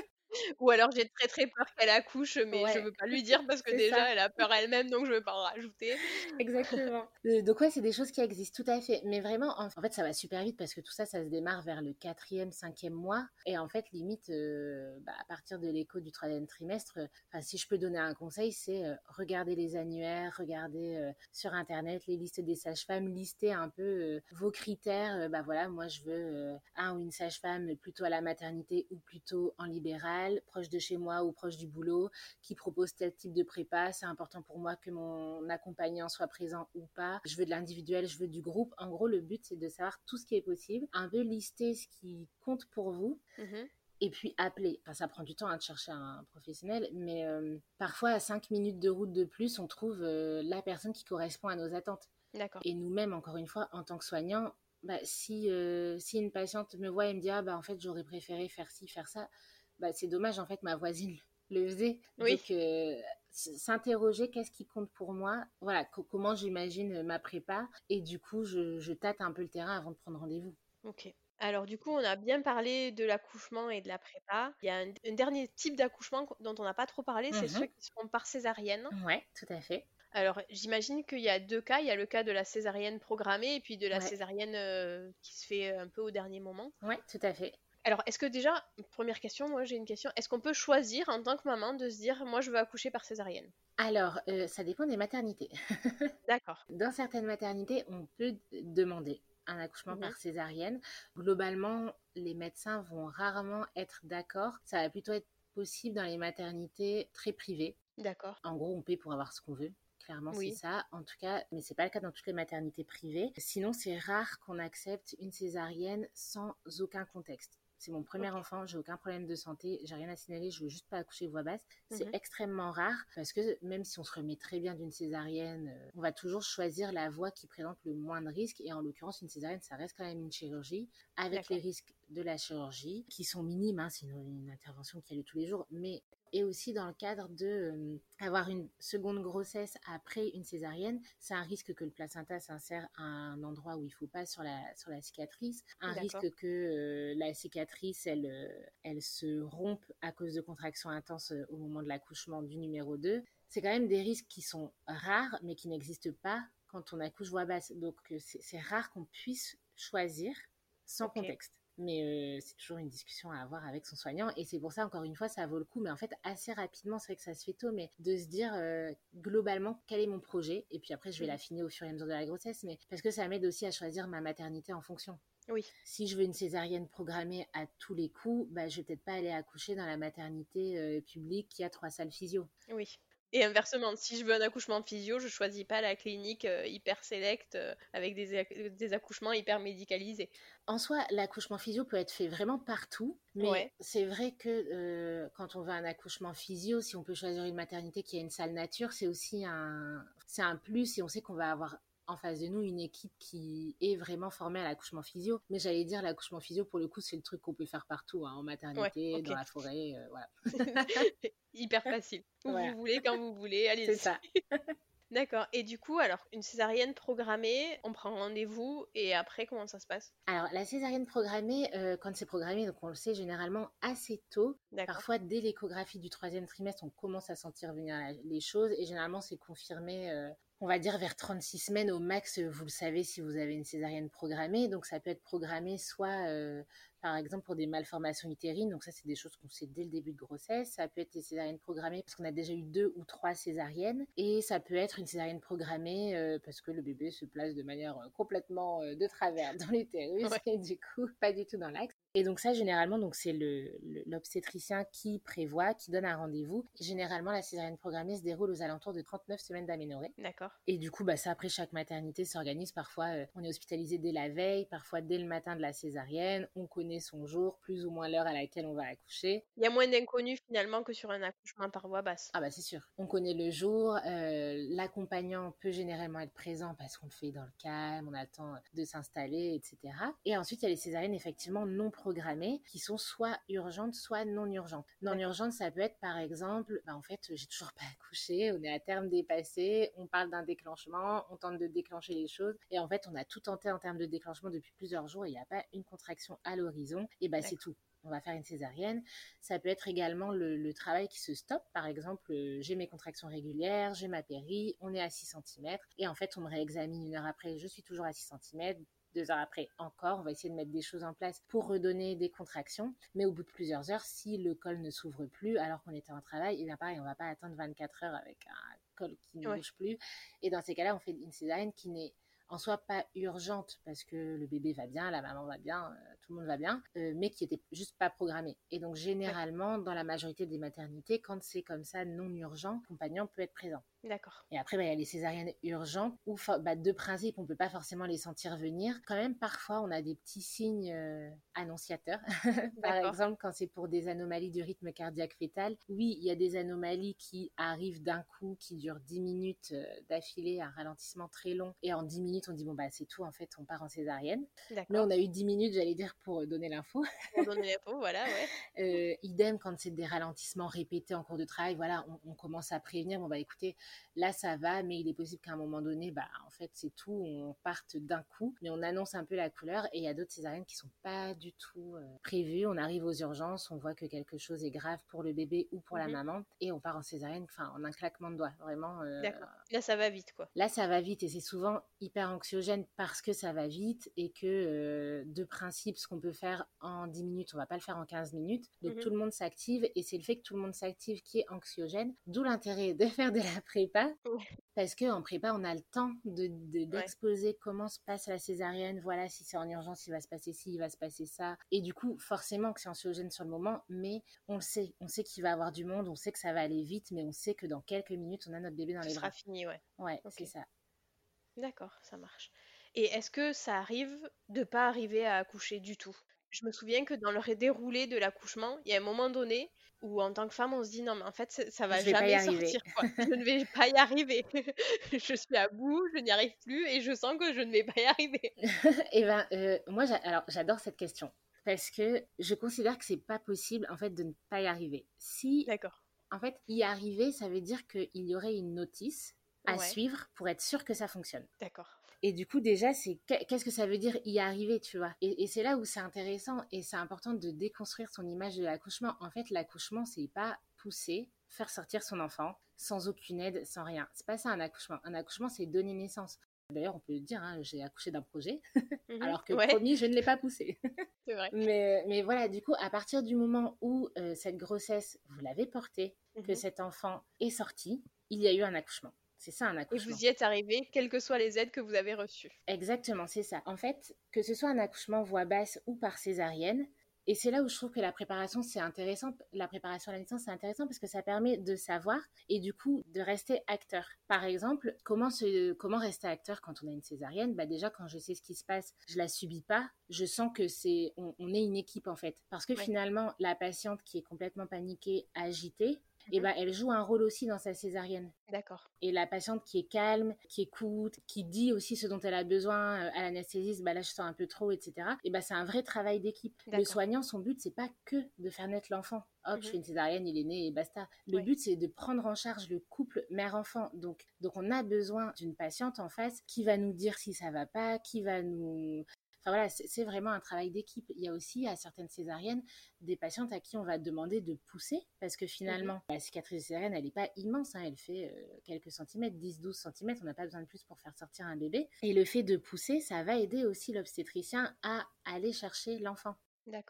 Ou alors j'ai très très peur qu'elle accouche, mais je veux pas lui dire parce que déjà elle a peur elle-même, donc je veux pas en rajouter. Exactement. Euh, donc ouais, c'est des choses qui existent tout à fait. Mais vraiment, en fait, ça va super vite parce que tout ça, ça se démarre vers le quatrième, cinquième mois. Et en fait, limite, euh, bah, à partir de l'écho du troisième trimestre, si je peux donner un conseil, c'est euh, regarder les annuaires, regarder sur Internet les listes des sages-femmes, lister un peu vos critères. bah voilà, moi je veux un ou une sage-femme plutôt à la maternité ou plutôt en libéral proche de chez moi ou proche du boulot, qui propose tel type de prépa. C'est important pour moi que mon accompagnant soit présent ou pas. Je veux de l'individuel, je veux du groupe. En gros, le but, c'est de savoir tout ce qui est possible, un peu lister ce qui compte pour vous. Mhm. et puis appeler. Enfin, ça prend du temps hein, de chercher un professionnel, mais euh, parfois à 5 minutes de route de plus, on trouve euh, la personne qui correspond à nos attentes. D'accord. Et nous-mêmes, encore une fois, en tant que soignants, bah, si, euh, si une patiente me voit et me dit ah, bah, en fait j'aurais préféré faire ci, faire ça, bah, c'est dommage, en fait, ma voisine le faisait. Oui. Donc, euh, s'interroger, qu'est-ce qui compte pour moi? Voilà, comment j'imagine ma prépa? Et du coup, je, tâte un peu le terrain avant de prendre rendez-vous. Ok. Alors du coup, on a bien parlé de l'accouchement et de la prépa. Il y a un, dernier type d'accouchement dont on n'a pas trop parlé, c'est mmh ceux qui se font par césarienne. Ouais, tout à fait. Alors j'imagine qu'il y a deux cas. Il y a le cas de la césarienne programmée et puis de la césarienne euh, qui se fait un peu au dernier moment. Ouais, tout à fait. Alors, est-ce que déjà, première question, moi j'ai une question, est-ce qu'on peut choisir en tant que maman de se dire, moi je veux accoucher par césarienne? Alors, euh, ça dépend des maternités. [laughs] D'accord. Dans certaines maternités, on peut demander un accouchement par césarienne. Globalement, les médecins vont rarement être d'accord. Ça va plutôt être possible dans les maternités très privées. D'accord. En gros, on paie pour avoir ce qu'on veut clairement c'est ça. En tout cas, mais c'est pas le cas dans toutes les maternités privées. Sinon, c'est rare qu'on accepte une césarienne sans aucun contexte. C'est mon premier enfant, j'ai aucun problème de santé, j'ai rien à signaler, je veux juste pas accoucher voix basse. C'est mhm. extrêmement rare parce que même si on se remet très bien d'une césarienne, euh, on va toujours choisir la voie qui présente le moins de risques. Et en l'occurrence, une césarienne, ça reste quand même une chirurgie avec les risques de la chirurgie qui sont minimes. Hein, c'est une, intervention qui a lieu tous les jours, mais et aussi dans le cadre de euh, avoir une seconde grossesse après une césarienne, c'est un risque que le placenta s'insère à un endroit où il faut pas sur la sur la cicatrice, un risque que euh, la cicatrice elle euh, elle se rompe à cause de contractions intenses au moment de l'accouchement du numéro 2. C'est quand même des risques qui sont rares mais qui n'existent pas quand on accouche voix basse. Donc c'est rare qu'on puisse choisir sans contexte mais euh, c'est toujours une discussion à avoir avec son soignant et c'est pour ça encore une fois ça vaut le coup mais en fait assez rapidement c'est vrai que ça se fait tôt mais de se dire euh, globalement quel est mon projet et puis après je vais mmh. l'affiner au fur et à mesure de la grossesse mais parce que ça m'aide aussi à choisir ma maternité en fonction oui. Si je veux une césarienne programmée à tous les coups, bah, je vais peut-être pas aller accoucher dans la maternité euh, publique qui a trois salles physio. Oui. Et inversement, si je veux un accouchement physio, je choisis pas la clinique euh, hyper sélecte euh, avec des, accouchements hyper médicalisés. En soi, l'accouchement physio peut être fait vraiment partout, mais c'est vrai que euh, quand on veut un accouchement physio, si on peut choisir une maternité qui a une salle nature, c'est aussi un, c'est un plus et on sait qu'on va avoir en face de nous une équipe qui est vraiment formée à l'accouchement physio. Mais j'allais dire l'accouchement physio, pour le coup, c'est le truc qu'on peut faire partout, hein, en maternité, dans la forêt, euh, voilà. [laughs] Hyper facile. [laughs] Où vous voulez, quand vous voulez, allez-y. [laughs] C'est ça. D'accord. Et du coup, alors, une césarienne programmée, on prend rendez-vous et après, comment ça se passe? Alors, la césarienne programmée, euh, quand c'est programmé, donc on le sait généralement assez tôt. Parfois, dès l'échographie du troisième trimestre, on commence à sentir venir les choses et généralement, c'est confirmé euh, on va dire vers 36 semaines au max, vous le savez si vous avez une césarienne programmée. Donc ça peut être programmé soit euh, par exemple pour des malformations utérines, donc ça c'est des choses qu'on sait dès le début de grossesse. Ça peut être des césariennes programmées parce qu'on a déjà eu deux ou trois césariennes, et ça peut être une césarienne programmée euh, parce que le bébé se place de manière euh, complètement de travers dans l'utérus et du coup pas du tout dans l'axe. Et donc ça, généralement, donc c'est l'obstétricien qui prévoit, qui donne un rendez-vous. Généralement, la césarienne programmée se déroule aux alentours de 39 semaines d'aménorrhée. D'accord. Et du coup, bah, ça, après, chaque maternité s'organise. Parfois, euh, on est hospitalisé dès la veille, parfois dès le matin de la césarienne. On connaît son jour, plus ou moins l'heure à laquelle on va accoucher. Il y a moins d'inconnus finalement que sur un accouchement par voie basse. Ah bah c'est sûr. On connaît le jour. Euh, l'accompagnant peut généralement être présent parce qu'on le fait dans le calme, on attend de s'installer, etc. Et ensuite, il y a les césariennes effectivement non programmées qui sont soit urgentes, soit non urgentes. Non urgentes, ça peut être par exemple, bah en fait, j'ai toujours pas accouché, on est à terme dépassé, on parle d'un déclenchement, on tente de déclencher les choses et en fait, on a tout tenté en termes de déclenchement depuis plusieurs jours et il n'y a pas une contraction à l'horizon. Et bah c'est tout on va faire une césarienne. Ça peut être également le, travail qui se stoppe. Par exemple, euh, j'ai mes contractions régulières, j'ai ma péri, on est à 6 cm et en fait, on me réexamine une heure après, je suis toujours à 6 cm. Deux heures après, encore, on va essayer de mettre des choses en place pour redonner des contractions. Mais au bout de plusieurs heures, si le col ne s'ouvre plus alors qu'on était en travail, eh bien pareil, on va pas attendre 24 heures avec un col qui ne bouge plus. Et dans ces cas-là, on fait une césarienne qui n'est en soi pas urgente parce que le bébé va bien, la maman va bien, euh, tout le monde va bien, euh, mais qui était juste pas programmée. Et donc généralement, dans la majorité des maternités, quand c'est comme ça non urgent, le compagnon peut être présent. D'accord. Et après, bah, il y a les césariennes urgentes où, bah, de principe, on peut pas forcément les sentir venir. Quand même, parfois, on a des petits signes euh, annonciateurs. [laughs] Par exemple, quand c'est pour des anomalies du rythme cardiaque fœtal, oui, il y a des anomalies qui arrivent d'un coup, qui durent 10 minutes d'affilée, un ralentissement très long, et en 10 minutes, on dit bon bah c'est tout en fait, on part en césarienne. Mais on a eu 10 minutes, j'allais dire, pour donner l'info. [laughs] Pour donner l'info, voilà, ouais. Euh, idem quand c'est des ralentissements répétés en cours de travail, voilà, on, commence à prévenir, bon bah écoutez, là ça va, mais il est possible qu'à un moment donné, bah en fait c'est tout, on parte d'un coup, mais on annonce un peu la couleur et il y a d'autres césariennes qui sont pas du tout euh, prévues. On arrive aux urgences, on voit que quelque chose est grave pour le bébé ou pour la mhm. maman et on part en césarienne, enfin en un claquement de doigts, vraiment. Euh, D'accord. Là ça va vite quoi. Là ça va vite et c'est souvent hyper anxiogène parce que ça va vite et que euh, de principe, ce qu'on peut faire en 10 minutes, on va pas le faire en 15 minutes. Donc mhm. tout le monde s'active et c'est le fait que tout le monde s'active qui est anxiogène. D'où l'intérêt de [laughs] faire de la prépa parce qu'en prépa, on a le temps d'exposer de, comment se passe la césarienne. Voilà, si c'est en urgence, il va se passer ci, il va se passer ça. Et du coup, forcément que c'est anxiogène sur le moment, mais on le sait. On sait qu'il va y avoir du monde, on sait que ça va aller vite, mais on sait que dans quelques minutes, on a notre bébé dans les bras. Ça sera fini, ouais. Ouais, c'est ça. D'accord, ça marche. Et est-ce que ça arrive de pas arriver à accoucher du tout? Je me souviens que dans le déroulé de l'accouchement, il y a un moment donné où en tant que femme, on se dit non mais en fait ça va jamais sortir [laughs] Je ne vais pas y arriver. [laughs] je suis à bout, je n'y arrive plus et je sens que je ne vais pas y arriver. et [laughs] eh ben euh, moi alors j'adore cette question parce que je considère que c'est pas possible en fait de ne pas y arriver. Si D'accord. En fait, y arriver, ça veut dire qu'il y aurait une notice à suivre pour être sûr que ça fonctionne. D'accord. Et du coup, déjà, c'est qu'est-ce que ça veut dire y arriver, tu vois? Et, c'est là où c'est intéressant et c'est important de déconstruire son image de l'accouchement. En fait, l'accouchement, c'est pas pousser, faire sortir son enfant sans aucune aide, sans rien. C'est pas ça un accouchement. Un accouchement, c'est donner naissance. D'ailleurs, on peut le dire, hein, j'ai accouché d'un projet, mhm. [laughs] alors que promis, je ne l'ai pas poussé. [laughs] c'est vrai. Mais, mais, voilà, du coup, à partir du moment où euh, cette grossesse, vous l'avez portée, que mhm. cet enfant est sorti, il y a eu un accouchement. C'est ça un accouchement. Et vous y êtes arrivé, quelles que soient les aides que vous avez reçues. Exactement, c'est ça. En fait, que ce soit un accouchement voix basse ou par césarienne, et c'est là où je trouve que la préparation, c'est intéressant. La préparation à la naissance, c'est intéressant parce que ça permet de savoir et du coup de rester acteur. Par exemple, comment, se, comment rester acteur quand on a une césarienne? Bah Déjà, quand je sais ce qui se passe, je la subis pas. Je sens que c'est on, est une équipe en fait. Parce que finalement, la patiente qui est complètement paniquée, agitée, et eh ben, elle joue un rôle aussi dans sa césarienne. D'accord. Et la patiente qui est calme, qui écoute, qui dit aussi ce dont elle a besoin euh, à l'anesthésiste, bah là je sens un peu trop, etc. Et eh ben c'est un vrai travail d'équipe. Le soignant, son but c'est pas que de faire naître l'enfant. Hop, je mhm. fais une césarienne, il est né et basta. Le but c'est de prendre en charge le couple mère-enfant. Donc, donc on a besoin d'une patiente en face qui va nous dire si ça va pas, qui va nous Enfin voilà, c'est vraiment un travail d'équipe. Il y a aussi à certaines césariennes des patientes à qui on va demander de pousser parce que finalement mhm. la cicatrice césarienne elle n'est pas immense, hein. elle fait euh, quelques centimètres, 10-12 centimètres, on n'a pas besoin de plus pour faire sortir un bébé. Et le fait de pousser, ça va aider aussi l'obstétricien à aller chercher l'enfant.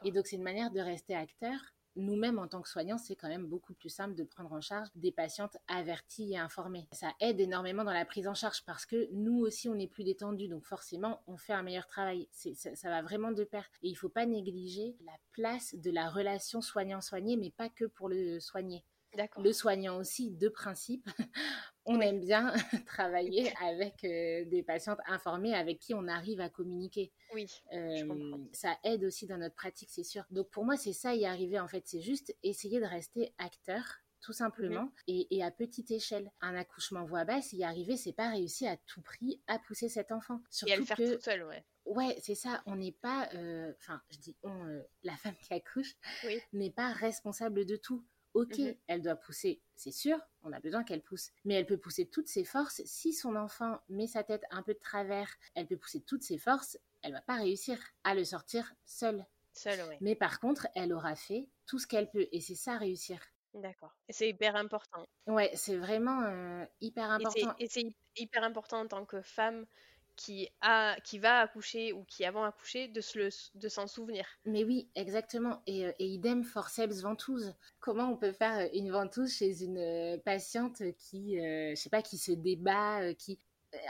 Et donc c'est une manière de rester acteur nous-mêmes en tant que soignants, c'est quand même beaucoup plus simple de prendre en charge des patientes averties et informées. Ça aide énormément dans la prise en charge parce que nous aussi, on est plus détendus, donc forcément, on fait un meilleur travail. Ça, ça, va vraiment de pair. Et il ne faut pas négliger la place de la relation soignant-soigné, mais pas que pour le soigner. Le soignant aussi, de principe, [laughs] on aime bien [laughs] travailler [laughs] avec euh, des patientes informées avec qui on arrive à communiquer. Oui. Euh, ça aide aussi dans notre pratique, c'est sûr. Donc pour moi, c'est ça y arriver en fait. C'est juste essayer de rester acteur tout simplement, mhm. et, à petite échelle. Un accouchement voix basse, y arriver, c'est pas réussir à tout prix à pousser cet enfant. Surtout et à le faire que... toute seule, ouais. Ouais, c'est ça. On n'est pas, euh, enfin, je dis on, la femme qui accouche n'est pas responsable de tout. Ok, mhm. elle doit pousser, c'est sûr, on a besoin qu'elle pousse, mais elle peut pousser toutes ses forces. Si son enfant met sa tête un peu de travers, elle peut pousser toutes ses forces, elle va pas réussir à le sortir seule. Seule, oui. Mais par contre, elle aura fait tout ce qu'elle peut. Et c'est ça, réussir. D'accord. Et c'est hyper important. Ouais, c'est vraiment euh, hyper important. Et c'est hyper important en tant que femme qui, a, qui va accoucher ou qui avant accouché de, se de s'en souvenir. Mais oui, exactement. Et, euh, et, idem forceps ventouse. Comment on peut faire euh, une ventouse chez une patiente qui, je sais pas, qui se débat, qui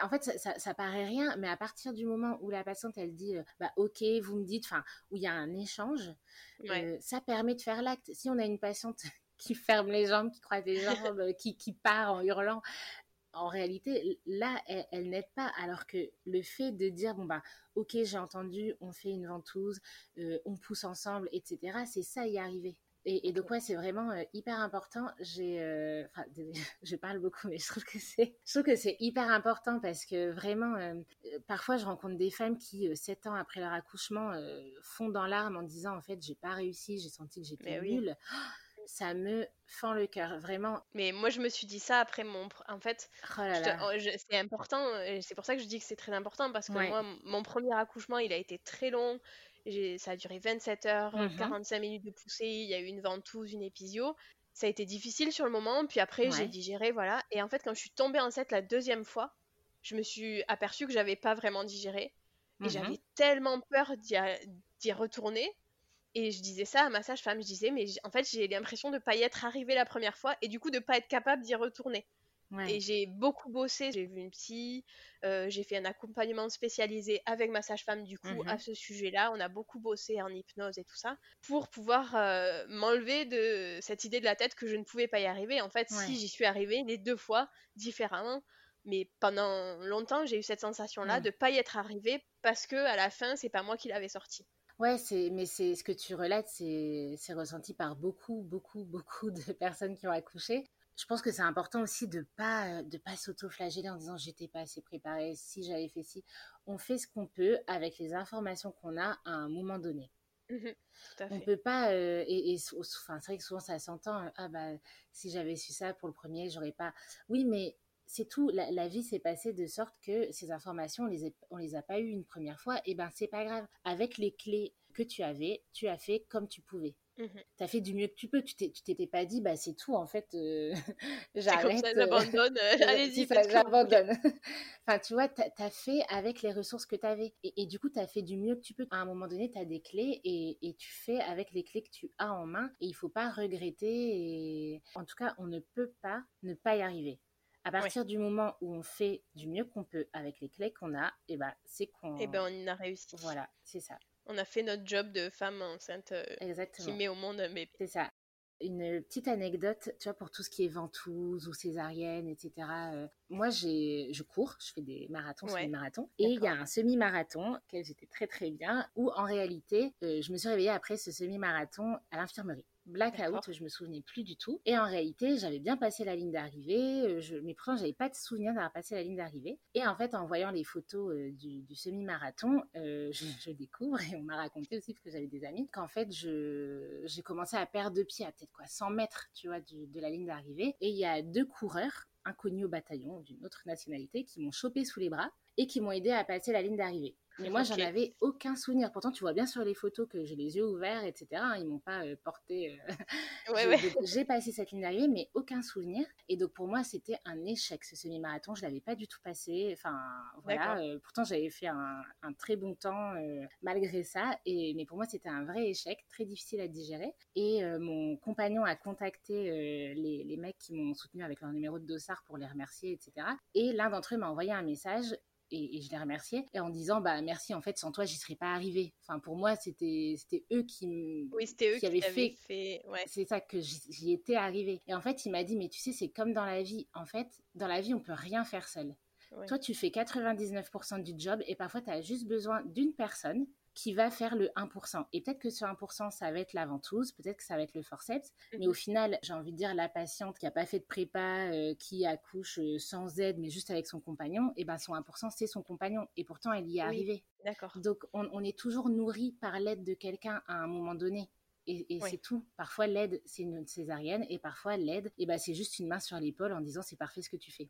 en fait, ça, ça, paraît rien, mais à partir du moment où la patiente, elle dit, bah ok, vous me dites, enfin, où il y a un échange, ça permet de faire l'acte. Si on a une patiente [laughs] qui ferme les jambes, qui croise les jambes, euh, qui, qui part en hurlant. En réalité, là, elle, n'aide pas. Alors que le fait de dire, bon, bah, ok, j'ai entendu, on fait une ventouse, euh, on pousse ensemble, etc., c'est ça y arriver. Et, donc ouais, c'est vraiment euh, hyper important. J'ai, enfin, [laughs] je parle beaucoup, mais je trouve que c'est, je trouve que c'est hyper important parce que vraiment, parfois je rencontre des femmes qui, sept ans après leur accouchement, font dans l'arme en disant en fait j'ai pas réussi, j'ai senti que j'étais nulle ça me fend le cœur, vraiment. Mais moi, je me suis dit ça après mon. En fait, oh oh, c'est important, c'est pour ça que je dis que c'est très important, parce que moi, mon premier accouchement, il a été très long. Ça a duré 27 heures, 45 mmh minutes de poussée, il y a eu une ventouse, une épisio. Ça a été difficile sur le moment, puis après, j'ai digéré, voilà. Et en fait, quand je suis tombée enceinte la deuxième fois, je me suis aperçue que j'avais pas vraiment digéré. Et mmh j'avais tellement peur d'y retourner et je disais ça à ma sage-femme, je disais, mais en fait, j'ai l'impression de ne pas y être arrivée la première fois et du coup de ne pas être capable d'y retourner. Et j'ai beaucoup bossé, j'ai vu une psy, euh, j'ai fait un accompagnement spécialisé avec ma sage-femme du coup à mmh ce sujet-là. On a beaucoup bossé en hypnose et tout ça pour pouvoir euh, m'enlever de cette idée de la tête que je ne pouvais pas y arriver. En fait, si j'y suis arrivée les deux fois différemment, mais pendant longtemps j'ai eu cette sensation-là de ne pas y être arrivée parce que à la fin c'est pas moi qui l'avais sorti. Ouais, c'est, mais c'est ce que tu relates, c'est, c'est ressenti par beaucoup, beaucoup, [laughs] beaucoup de personnes qui ont accouché. Je pense que c'est important aussi de pas de pas s'auto-flageller en disant j'étais pas assez préparée, si j'avais fait ci. On fait ce qu'on peut avec les informations qu'on a à un moment donné. Mmh on peut pas euh, et, enfin c'est vrai que souvent ça s'entend ah bah si j'avais su ça pour le premier j'aurais pas oui mais c'est tout. La, vie s'est passée de sorte que ces informations, on les, on les a pas eues une première fois. Et ben, c'est pas grave. Avec les clés que tu avais, tu as fait comme tu pouvais. Mmh tu as fait du mieux que tu peux. Tu t'étais pas dit, bah c'est tout, en fait, euh, [laughs] j'arrête. Euh, j'abandonne, [laughs] allez-y. j'abandonne. [laughs] enfin, tu vois, tu as fait avec les ressources que tu avais. Et, du coup, tu as fait du mieux que tu peux. À un moment donné, tu as des clés et, et, tu fais avec les clés que tu as en main. Et il faut pas regretter. Et... En tout cas, on ne peut pas ne pas y arriver. À partir du moment où on fait du mieux qu'on peut avec les clés qu'on a, et eh ben c'est qu'on. Et eh ben on a réussi. Voilà, c'est ça. On a fait notre job de femme enceinte euh, qui met au monde un bébé. C'est ça. Une petite anecdote, tu vois, pour tout ce qui est ventouse ou césarienne, etc. Euh, moi, j'ai, je cours, je fais des marathons, semi-marathons. Et il y a un semi-marathon, auquel j'étais très très bien, où en réalité, euh, je me suis réveillée après ce semi-marathon à l'infirmerie blackout, je me souvenais plus du tout. Et en réalité, j'avais bien passé la ligne d'arrivée, euh, je, mais pourtant, j'avais pas de souvenir d'avoir passé la ligne d'arrivée. Et en fait, en voyant les photos euh, du, semi-marathon, euh, [laughs] je, découvre, et on m'a raconté aussi, parce que j'avais des amis, qu'en fait, j'ai commencé à perdre de pied à peut-être quoi, 100 mètres, tu vois, de la ligne d'arrivée. Et il y a deux coureurs inconnus au bataillon d'une autre nationalité qui m'ont chopé sous les bras et qui m'ont aidé à passer la ligne d'arrivée. Mais moi, j'en avais aucun souvenir. Pourtant, tu vois bien sur les photos que j'ai les yeux ouverts, etc. Hein, ils m'ont pas euh, porté. Euh, [laughs] j'ai passé cette ligne d'arrivée, mais aucun souvenir. Et donc, pour moi, c'était un échec, ce semi-marathon. Je l'avais pas du tout passé. Enfin, voilà. Euh, pourtant, j'avais fait un, très bon temps malgré ça. Et, mais pour moi, c'était un vrai échec, très difficile à digérer. Et mon compagnon a contacté les, les mecs qui m'ont soutenu avec leur numéro de dossard pour les remercier, etc. Et l'un d'entre eux m'a envoyé un message et, je les remerciais et en disant bah merci en fait sans toi j'y serais pas arrivée. Enfin pour moi c'était c'était eux qui oui c'était eux qui, avaient fait, Ouais. c'est ça que j'y étais arrivée. Et en fait il m'a dit mais tu sais c'est comme dans la vie. En fait dans la vie on peut rien faire seul. Toi tu fais 99% du job et parfois tu as juste besoin d'une personne qui va faire le 1%. Et peut-être que ce 1%, ça va être la ventouse, peut-être que ça va être le forceps, mais au mhm. final, j'ai envie de dire, la patiente qui n'a pas fait de prépa, euh, qui accouche euh, sans aide, mais juste avec son compagnon, et eh ben son 1%, c'est son compagnon. Et pourtant, elle y est arrivée. D'accord. Donc, on, est toujours nourri par l'aide de quelqu'un à un moment donné. Et, c'est tout. Parfois, l'aide, c'est une césarienne, et parfois, l'aide, et eh ben, c'est juste une main sur l'épaule en disant c'est parfait ce que tu fais.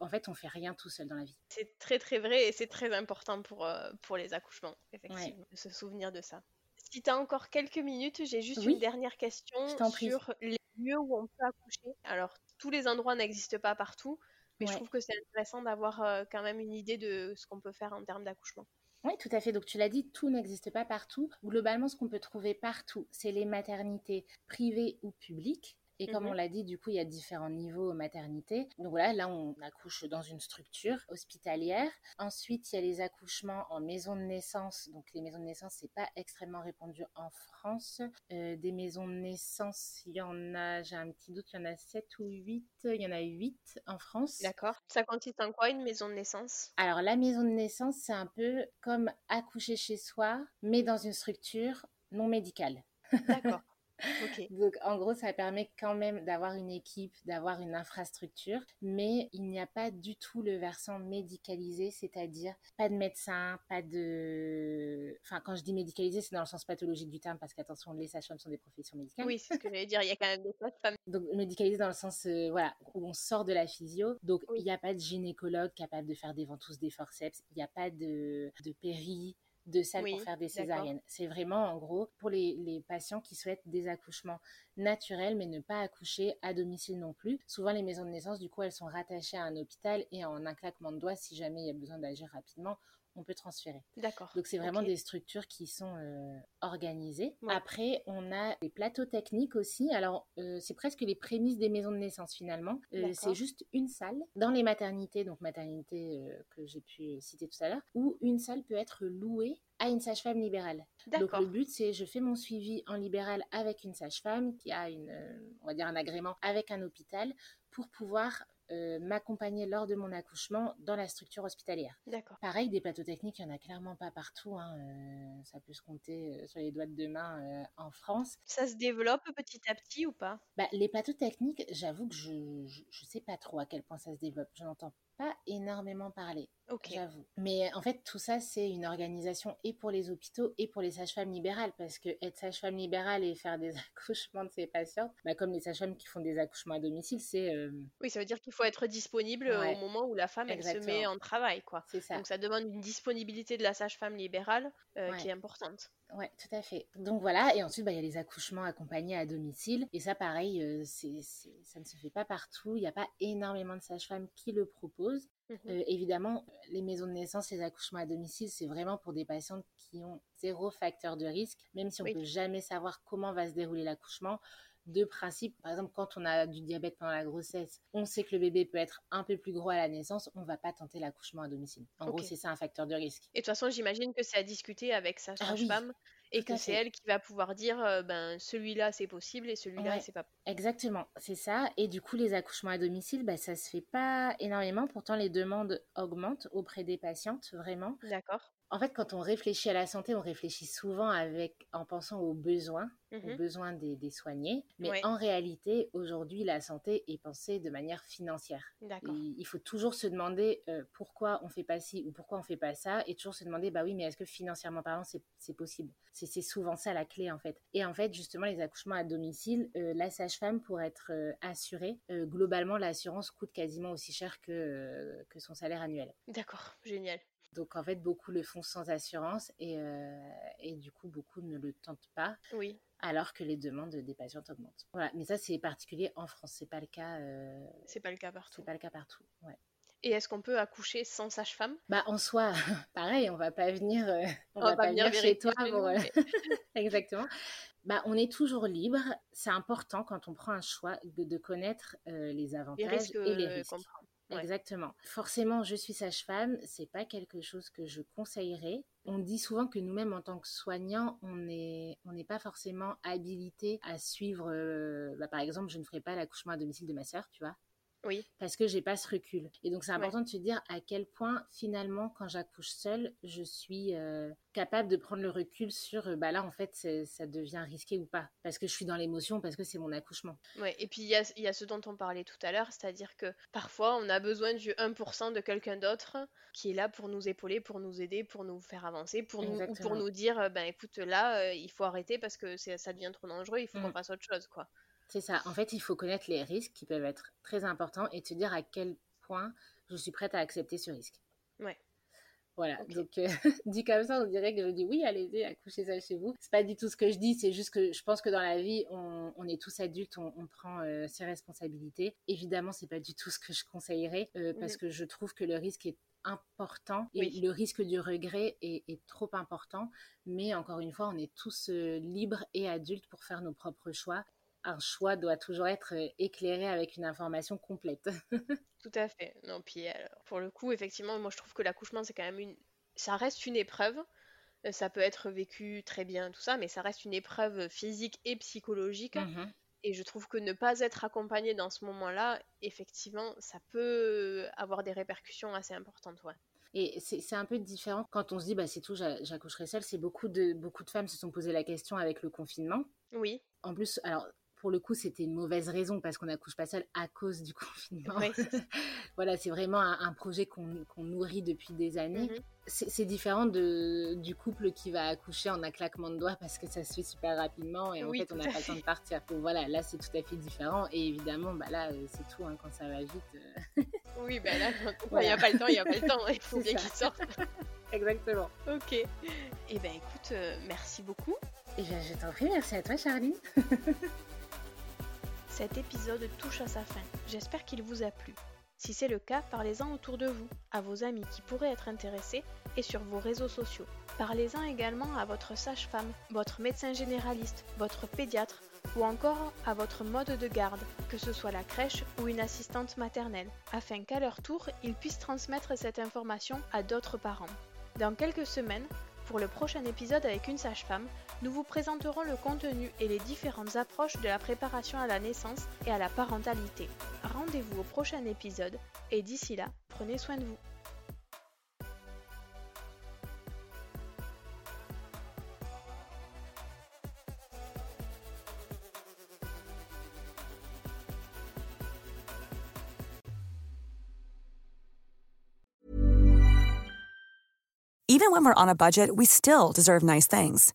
en fait, on fait rien tout seul dans la vie. C'est très très vrai et c'est très important pour, euh, pour les accouchements, effectivement, de se souvenir de ça. si tu as encore quelques minutes, j'ai juste une dernière question sur les lieux où on peut accoucher. Alors, tous les endroits n'existent pas partout, mais je trouve que c'est intéressant d'avoir euh, quand même une idée de ce qu'on peut faire en termes d'accouchement. Oui, tout à fait. Donc tu l'as dit, tout n'existe pas partout. Globalement, ce qu'on peut trouver partout, c'est les maternités privées ou publiques. Et comme on l'a dit, du coup, il y a différents niveaux maternité. Donc voilà, là, on accouche dans une structure hospitalière. Ensuite, il y a les accouchements en maison de naissance. Donc les maisons de naissance, c'est pas extrêmement répandu en France. Euh, des maisons de naissance, il y en a, j'ai un petit doute, il y en a 7 ou 8. Il y en a 8 en France. D'accord. Ça consiste en quoi une maison de naissance? Alors la maison de naissance, c'est un peu comme accoucher chez soi, mais dans une structure non médicale. D'accord. [laughs] [laughs] Donc en gros, ça permet quand même d'avoir une équipe, d'avoir une infrastructure, mais il n'y a pas du tout le versant médicalisé, c'est-à-dire pas de médecin, pas de... Enfin, quand je dis médicalisé, c'est dans le sens pathologique du terme, parce qu'attention, les sages-femmes sont des professions médicales. Oui, c'est ce que j'allais dire, il y a quand même des sages-femmes. [laughs] Donc médicalisé dans le sens, euh, voilà, où on sort de la physio, donc il n'y a pas de gynécologue capable de faire des ventouses, des forceps, il n'y a pas de, de péri, de salles pour faire des césariennes. C'est vraiment, en gros, pour les, patients qui souhaitent des accouchements naturels, mais ne pas accoucher à domicile non plus. Souvent, les maisons de naissance, du coup, elles sont rattachées à un hôpital et en un claquement de doigts, si jamais il y a besoin d'agir rapidement, on peut transférer. D'accord. Donc c'est vraiment des structures qui sont euh, organisées. Après, on a des plateaux techniques aussi. Alors euh, c'est presque les prémices des maisons de naissance finalement. Euh, c'est juste une salle dans les maternités, donc maternité que j'ai pu citer tout à l'heure, où une salle peut être louée à une sage-femme libérale. Donc le but c'est je fais mon suivi en libéral avec une sage-femme qui a une on va dire un agrément avec un hôpital pour pouvoir euh, m'accompagner lors de mon accouchement dans la structure hospitalière. D'accord. Pareil, des plateaux techniques, il n'y en a clairement pas partout. Hein, euh, ça peut se compter euh, sur les doigts de deux mains en France. Ça se développe petit à petit ou pas? Bah, Les plateaux techniques, j'avoue que je ne sais pas trop à quel point ça se développe. Je n'entends pas énormément parler. J'avoue. Mais en fait, tout ça, c'est une organisation et pour les hôpitaux et pour les sages-femmes libérales. Parce que être sage-femme libérale et faire des [laughs] accouchements de ses patients, bah, comme les sages-femmes qui font des accouchements à domicile, c'est. Euh, oui, ça veut dire qu'il faut être disponible au moment où la femme elle se met en travail. quoi. Ça. Donc ça demande une disponibilité de la sage-femme libérale euh, qui est importante. Oui, tout à fait. Donc voilà, et ensuite, bah, il y a les accouchements accompagnés à domicile. Et ça, pareil, euh, c'est, ça ne se fait pas partout. Il n'y a pas énormément de sages-femmes qui le proposent. Mmh euh, évidemment, les maisons de naissance, les accouchements à domicile, c'est vraiment pour des patientes qui ont zéro facteur de risque, même si on ne peut jamais savoir comment va se dérouler l'accouchement de principe. Par exemple, quand on a du diabète pendant la grossesse, on sait que le bébé peut être un peu plus gros à la naissance, on va pas tenter l'accouchement à domicile. En gros, c'est ça un facteur de risque. Et de toute façon, j'imagine que c'est à discuter avec sa ah sage-femme. et que c'est elle qui va pouvoir dire euh, ben celui-là c'est possible et celui-là c'est pas exactement c'est ça et du coup les accouchements à domicile ben, ça se fait pas énormément pourtant les demandes augmentent auprès des patientes vraiment d'accord en fait, quand on réfléchit à la santé, on réfléchit souvent avec, en pensant aux besoins, aux mmh besoins des, soignés. Mais en réalité, aujourd'hui, la santé est pensée de manière financière. Il, il faut toujours se demander euh, pourquoi on fait pas ci ou pourquoi on fait pas ça, et toujours se demander, bah oui, mais est-ce que financièrement parlant, c'est possible? C'est souvent ça la clé, en fait. Et en fait, justement, les accouchements à domicile, euh, la sage-femme, pour être euh, assurée, globalement, l'assurance coûte quasiment aussi cher que, que son salaire annuel. D'accord, génial. Donc en fait, beaucoup le font sans assurance et, euh, et du coup, beaucoup ne le tentent pas. Oui. Alors que les demandes des patientes augmentent. Voilà, mais ça c'est particulier en France, c'est pas le cas. Euh, c'est pas le cas partout. C'est pas le cas partout, ouais. Et est-ce qu'on peut accoucher sans sage-femme? Bah en soi, [laughs] pareil, on va pas venir, euh, on, va, pas venir, chez toi pour. [laughs] Exactement. Bah, on est toujours libre. C'est important quand on prend un choix de, connaître les avantages et les risques. Exactement. Forcément, je suis sage-femme, c'est pas quelque chose que je conseillerais. On dit souvent que nous-mêmes, en tant que soignants, on n'est pas forcément habilité à suivre. Euh, bah, par exemple, je ne ferai pas l'accouchement à domicile de ma sœur, tu vois. Oui. Parce que j'ai pas ce recul. Et donc c'est important de se dire à quel point finalement quand j'accouche seule, je suis euh, capable de prendre le recul sur euh, bah là en fait ça devient risqué ou pas parce que je suis dans l'émotion parce que c'est mon accouchement. Ouais, et puis il y a, y a, ce dont on parlait tout à l'heure, c'est-à-dire que parfois on a besoin du 1% de quelqu'un d'autre qui est là pour nous épauler, pour nous aider, pour nous faire avancer, pour nous pour nous dire euh, ben écoute là il faut arrêter parce que ça devient trop dangereux, il faut qu'on mm. fasse autre chose quoi. C'est ça. En fait, il faut connaître les risques qui peuvent être très importants et te dire à quel point je suis prête à accepter ce risque. Ouais. Voilà, donc euh, [laughs] dit comme ça, on dirait que je dis oui, allez-y, accouchez ça chez vous. C'est pas du tout ce que je dis, c'est juste que je pense que dans la vie, on, est tous adultes, on, prend euh, ses responsabilités. Évidemment, c'est pas du tout ce que je conseillerais euh, parce que je trouve que le risque est important et le risque du regret est, trop important. Mais encore une fois, on est tous libres et adultes pour faire nos propres choix un choix doit toujours être éclairé avec une information complète. [laughs] Tout à fait. Non, puis pour le coup, effectivement, moi je trouve que l'accouchement c'est quand même une, ça reste une épreuve. Ça peut être vécu très bien, tout ça, mais ça reste une épreuve physique et psychologique. Mmh et je trouve que ne pas être accompagné dans ce moment-là, effectivement, ça peut avoir des répercussions assez importantes. Ouais. Et c'est un peu différent quand on se dit, bah, c'est tout, j'accoucherai seule. C'est beaucoup de, beaucoup de femmes se sont posé la question avec le confinement. Oui. En plus, alors pour le coup, c'était une mauvaise raison parce qu'on n'accouche pas seul à cause du [laughs] confinement. [laughs] voilà, c'est vraiment un, projet qu'on nourrit depuis des années. Mhm. C'est différent de, du couple qui va accoucher en un claquement de doigts parce que ça se fait super rapidement et en fait, on n'a pas le temps de partir. Donc voilà, là, c'est tout à fait différent. Et évidemment, bah, là, euh, c'est tout, hein, quand ça va vite. Euh. [laughs] oui, bah là, il n'y a pas le temps, il n'y a pas le temps. Il faut bien qu'il sorte. Exactement. Ok. Et eh ben écoute, euh, merci beaucoup. Et bien, je t'en prie, merci à toi, Charlie. Cet épisode touche à sa fin. J'espère qu'il vous a plu. Si c'est le cas, parlez-en autour de vous, à vos amis qui pourraient être intéressés et sur vos réseaux sociaux. Parlez-en également à votre sage-femme, votre médecin généraliste, votre pédiatre ou encore à votre mode de garde, que ce soit la crèche ou une assistante maternelle, afin qu'à leur tour, ils puissent transmettre cette information à d'autres parents. Dans quelques semaines, pour le prochain épisode avec une sage-femme, nous vous présenterons le contenu et les différentes approches de la préparation à la naissance et à la parentalité. Rendez-vous au prochain épisode et d'ici là, prenez soin de vous. Even when we're on a budget, we still deserve nice things.